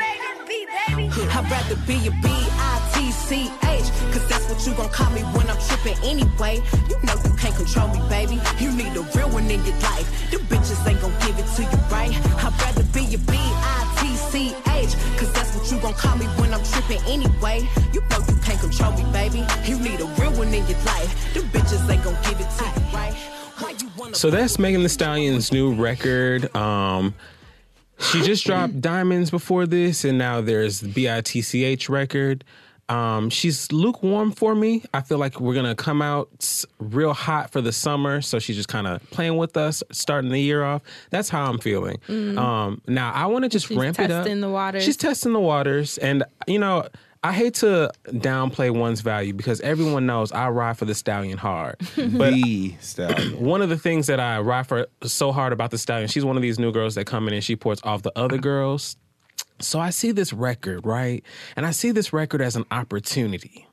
I'd rather be a B-I-T-C-H Cause that's what you gon' call me when I'm tripping anyway You know you can't control me, baby You need a real one in your life The bitches ain't gon' give it to you, right? I'd rather be a B-I-T-C-H Cause that's what you gon' call me when I'm tripping anyway You know you can't control me, baby You need a real one in your life The bitches ain't gon' give it to you, right? So that's Megan Thee Stallion's new record. Um, she just dropped Diamonds before this, and now there's the B-I-T-C-H record. Um, she's lukewarm for me. I feel like we're gonna come out real hot for the summer, so she's just kind of playing with us, starting the year off. That's how I'm feeling. Um, now I want to just Mm. She's ramp it up. testing the waters. She's testing the waters, and you know. I hate to downplay one's value because everyone knows I ride for the stallion hard. But the stallion. one of the things that I ride for so hard about the stallion, she's one of these new girls that come in and she pours off the other uh-huh. girls. So I see this record, right? And I see this record as an opportunity.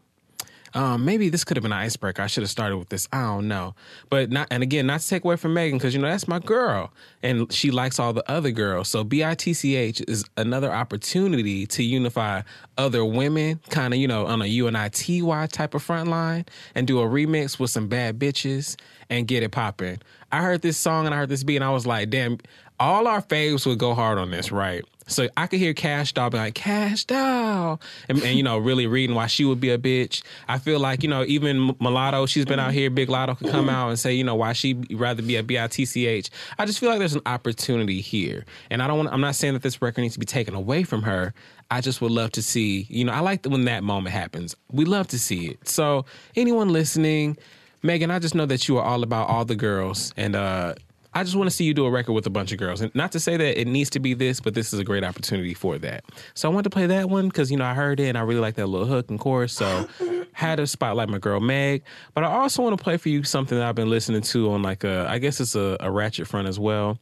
Um, maybe this could have been an icebreaker. I should have started with this. I don't know, but not. And again, not to take away from Megan because you know that's my girl, and she likes all the other girls. So bitch is another opportunity to unify other women, kind of you know on a unity type of front line, and do a remix with some bad bitches and get it popping. I heard this song and I heard this beat, and I was like, damn, all our faves would go hard on this, right? So I could hear Cash Doll be like, Cash Doll. And, and, you know, really reading why she would be a bitch. I feel like, you know, even Mulatto, she's been out here, Big Latto could come out and say, you know, why she'd rather be a B-I-T-C-H. I just feel like there's an opportunity here. And I don't want, I'm not saying that this record needs to be taken away from her. I just would love to see, you know, I like when that moment happens. We love to see it. So anyone listening, Megan, I just know that you are all about all the girls. And, uh, I just want to see you do a record with a bunch of girls. And not to say that it needs to be this, but this is a great opportunity for that. So I wanted to play that one because, you know, I heard it and I really like that little hook and chorus. So had to spotlight my girl Meg. But I also want to play for you something that I've been listening to on like a, I guess it's a, a ratchet front as well.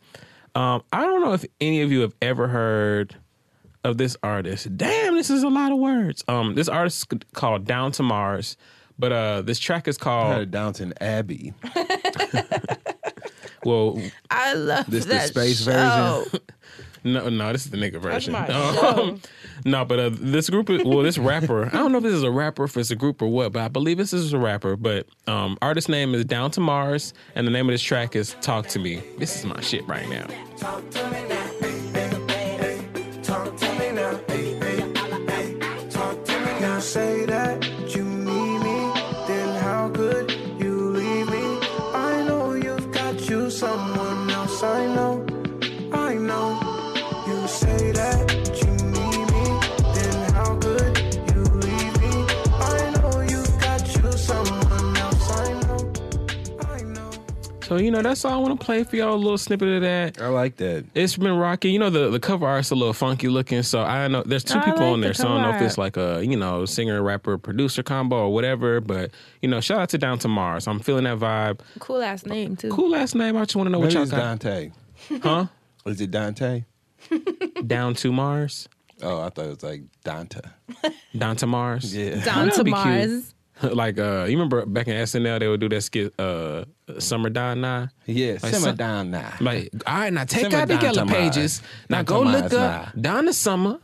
Um, I don't know if any of you have ever heard of this artist. Damn, this is a lot of words. Um, this artist is called Down to Mars. But uh, this track is called heard Downton Abbey. Well, I love This the space show. version? No, no, this is the nigga version. my Um, no, but uh, this group, is, well, this rapper, I don't know if this is a rapper, if it's a group or what, but I believe this is a rapper. But um, artist name is Down to Mars, and the name of this track is Talk to Me. This is my shit right now. Talk to So, you know, that's all I want to play for y'all, a little snippet of that. I like that. It's been rocking. You know, the, the cover art's a little funky looking, so I know there's two I people like on the there, so I don't know if it's like a, you know, singer, rapper, producer combo or whatever, but, you know, shout out to Down to Mars. I'm feeling that vibe. Cool ass name too. Cool last name. I just want to know what Maybe y'all it's got. Dante. Huh? Is it Dante? Down to Mars. Oh, I thought it was like Dante. Down to Mars. Yeah. Down That'd to be cute. Mars. like uh you remember back in SNL they would do that skit uh Summer Down Now? Yeah, Like some- down now. Like, all right, now take out the yellow pages. Now go look up to Summer,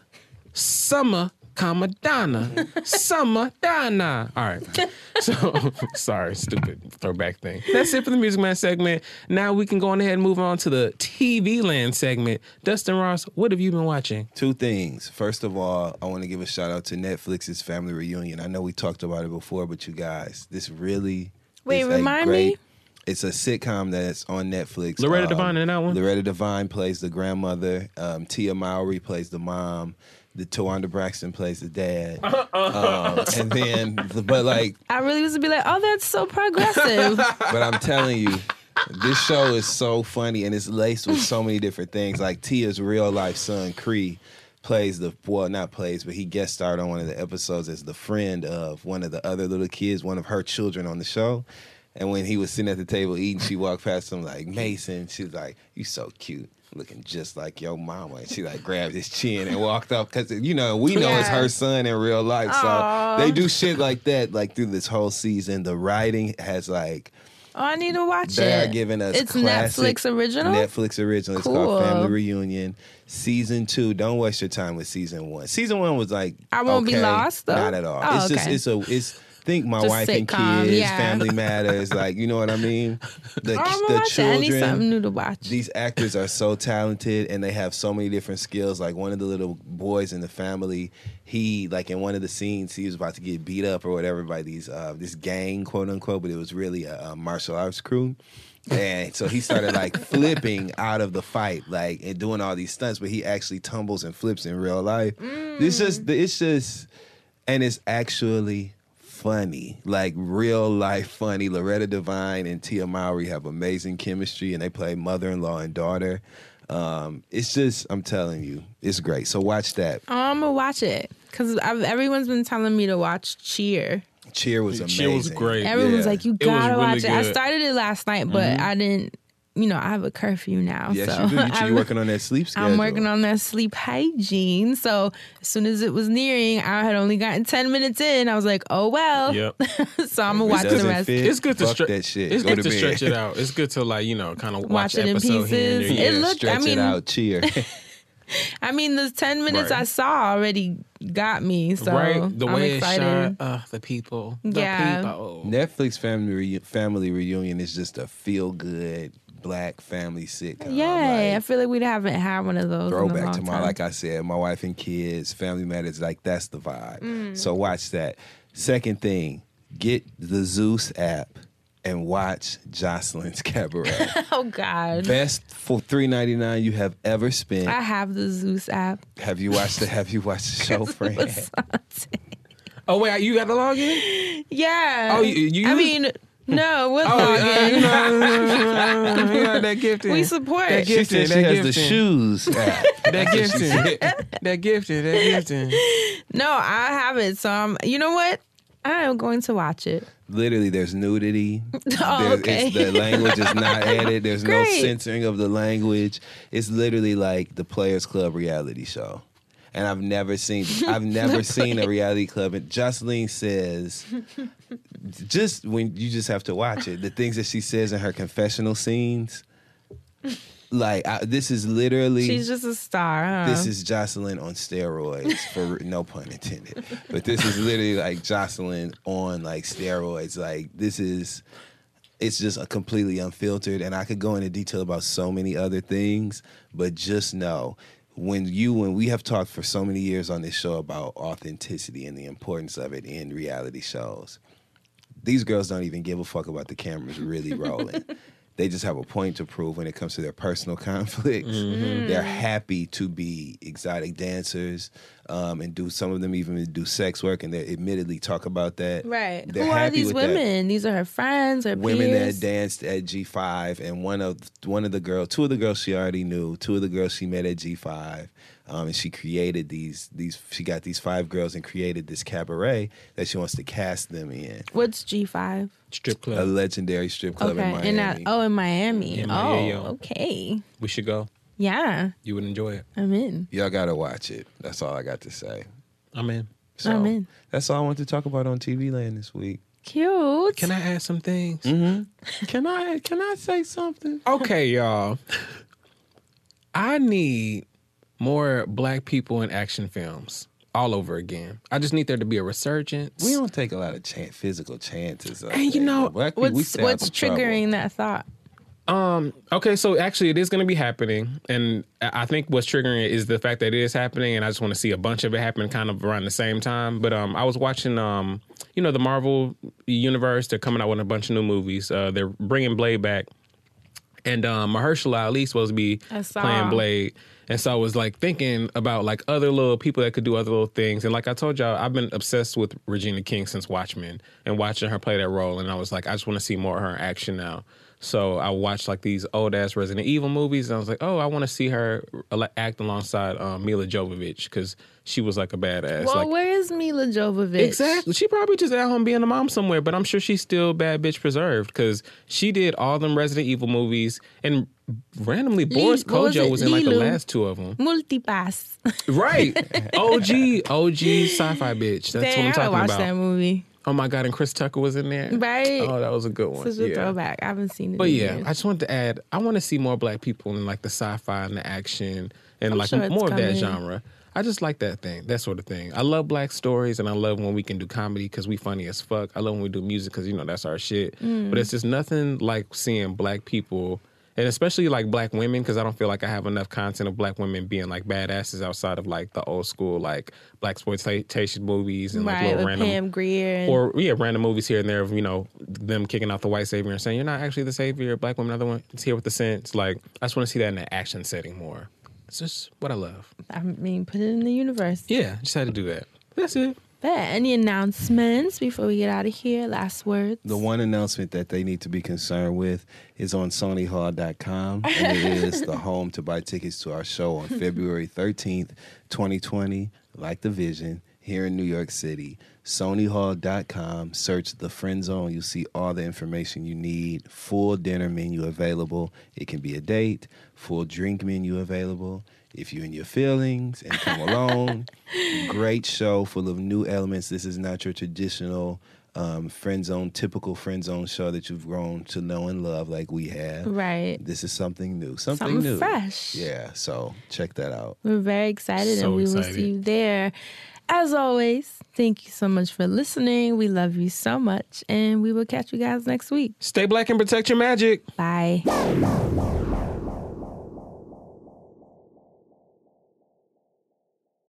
Summer comma Donna, summer Donna. All right. So sorry, stupid throwback thing. That's it for the Music Man segment. Now we can go on ahead and move on to the TV land segment. Dustin Ross, what have you been watching? Two things. First of all, I want to give a shout out to Netflix's Family Reunion. I know we talked about it before, but you guys, this really Wait, is a remind great- me? It's a sitcom that's on Netflix. Loretta Um, Devine in that one? Loretta Devine plays the grandmother. Um, Tia Mowry plays the mom. The Towanda Braxton plays the dad. um, and then, but like, I really was to be like, oh, that's so progressive. but I'm telling you, this show is so funny and it's laced with so many different things. Like Tia's real life son, Cree, plays the well, not plays, but he guest starred on one of the episodes as the friend of one of the other little kids, one of her children on the show. And when he was sitting at the table eating, she walked past him like Mason. She's like, "You so cute." Looking just like your mama, and she like grabbed his chin and walked off because you know we know it's her son in real life, so they do shit like that like through this whole season. The writing has like oh, I need to watch they it. They are giving us It's Netflix original. Netflix original. It's Cool. called Family Reunion. Season two. Don't waste your time with season one. Season one was like I won't be lost, though? Not at all. Oh, it's just it's a it's think my Just wife and sitcom, kids, yeah. family matters. Like you know what I mean. The I'm the it. I need something children. new to watch. These actors are so talented and they have so many different skills. Like one of the little boys in the family, he like in one of the scenes he was about to get beat up or whatever by these uh, this gang quote unquote, but it was really a, a martial arts crew. And so he started like flipping out of the fight, like and doing all these stunts, but he actually tumbles and flips in real life. It's just it's just and it's actually funny, like real life funny. Loretta Devine and Tia Mowry have amazing chemistry, and they play mother in law and daughter. Um, it's just, I'm telling you, it's great. So watch that. Oh, I'm gonna watch it because everyone's been telling me to watch Cheer. Cheer was amazing. Cheer was great. Everyone's Yeah. like, you gotta really watch it. I started it last night, but Mm-hmm. I didn't. You know, I have a curfew now, Yes, so you do. You, I'm- you're working on that sleep schedule. I'm working on that sleep hygiene. So as soon as it was nearing, I had only gotten ten minutes in. I was like, oh well. Yep. so I'm gonna If it watch the rest. fit, It's good to fuck stretch that shit. It's Go good to to stretch it out. It's good to like you know kind of watch, Watch it in episode here and pieces. there. It Yeah. looked- Stretch I mean- it out. Cheer. I mean, the ten minutes Right. I saw already got me. So right, the I'm way excited. it's shot, uh, the people, the Yeah. people. Netflix family Reu- family reunion is just a feel good black family sitcom. Yay! I feel like we haven't had one of those. in a throwback long to my time. like I said, my wife and kids, family matters. Like that's the vibe. Mm. So watch that. Second thing, get the Zeus app and watch Joseline's Cabaret. Oh God. Best for three ninety nine you have ever spent. I have the Zeus app. have you watched the Have you watched the show, friend? Oh wait, you got to log in? Yeah. Oh, you- you I use- mean, no, what Oh, uh, login? you know, you got that gifting. we support. That She said she that has the shoes app. That gifting, that gifted. that gifted. No, I have it. So I'm. You know what? I am going to watch it. Literally, there's nudity. Oh, There- okay. it's, the language is not added. There's no censoring of the language. It's literally like the Players Club reality show. And I've never seen I've never seen a reality club. And Joseline says, just when you just have to watch it, the things that she says in her confessional scenes, like I, this is literally She's just a star. Huh? this is Joseline on steroids, for no pun intended. But this is literally like Joseline on like steroids. Like this is, it's just a completely unfiltered. And I could go into detail about so many other things, but just know when you and we have talked for so many years on this show about authenticity and the importance of it in reality shows. These girls don't even give a fuck about the cameras really rolling. they just have a point to prove when it comes to their personal conflicts. Mm-hmm. They're happy to be exotic dancers um, and do some of them even do sex work, and they admittedly talk about that. right. They're Who are these with that. women? These are her friends or Women peers? that danced at G5, and one of one of the girls, two of the girls she already knew, two of the girls she met at G5, um, and she created these these. She got these five girls and created this cabaret that she wants to cast them in. What's G five? Strip club. A legendary strip club Okay, in Miami. in that. Oh, in Miami. Yeah, oh, yeah, yeah. okay. We should go. Yeah, You would enjoy it. I'm in. Y'all gotta watch it. That's all I got to say. I'm in. So I'm in. that's all I want to talk about on TV Land this week. Cute. Can I add some things? Mm-hmm. Can I can I say something? Okay, y'all. I need more black people in action films. all over again. I just need there to be a resurgence. We don't take a lot of chan- physical chances. And you that. know, Black people, What's stay what's some trouble. triggering that thought? Um. Okay. So actually, it is going to be happening, and I think what's triggering it is the fact that it is happening, and I just want to see a bunch of it happen kind of around the same time. But um, I was watching um, you know, the Marvel universe. They're coming out with a bunch of new movies. Uh, they're bringing Blade back, and um, Mahershala Ali supposed to be playing Blade. And so I was like thinking about like other little people that could do other little things. And like I told y'all, I've been obsessed with Regina King since Watchmen and watching her play that role. And I was like, I just want to see more of her in action now. So I watched like these old ass Resident Evil movies, and I was like, oh, I want to see her act alongside um, Milla Jovovich because she was like a badass. Well, like, where is Milla Jovovich? Exactly. She probably just at home being a mom somewhere, but I'm sure she's still bad bitch preserved because she did all them Resident Evil movies and randomly Boris what was Kodjoe was, in like the last two of them. Multipass. Right. OG, OG sci-fi bitch. That's Damn, what I'm talking I'm watched talking that movie. Oh my god, and Chris Tucker was in there. Right. Oh, that was a good one. Such a yeah. throwback. I haven't seen it. But yeah, years. I just wanted to add. I want to see more black people in like the sci-fi and the action and I'm like sure more of that genre. I just like that thing, that sort of thing. I love black stories, and I love when we can do comedy because we funny as fuck. I love when we do music because you know that's our shit. Mm. But it's just nothing like seeing black people, and especially like black women, because I don't feel like I have enough content of black women being like badasses outside of like the old school like black exploitation movies and like right, little random Pam Grier. And, or yeah, random movies here and there of you know them kicking out the white savior and saying you're not actually the savior. Black woman, another one. It's here with the sense. Like I just want to see that in an action setting more. It's just what I love. I mean, put it in the universe. Yeah, just had to do that. That's it. But any announcements before we get out of here? Last words. The one announcement that they need to be concerned with is on SonyHall.com, and it is the home to buy tickets to our show on February 13th, 2020, like the vision, here in New York City. SonyHall.com, search the Friend Zone. You'll see all the information you need. Full dinner menu available. It can be a date, full drink menu available. If you're in your feelings and come alone, great show full of new elements. This is not your traditional um, friend zone, typical friend zone show that you've grown to know and love like we have. Right. This is something new, something, Something new, fresh. Yeah, so check that out. We're very excited So and we will see you there. As always, thank you so much for listening. We love you so much, and we will catch you guys next week. Stay black and protect your magic. Bye.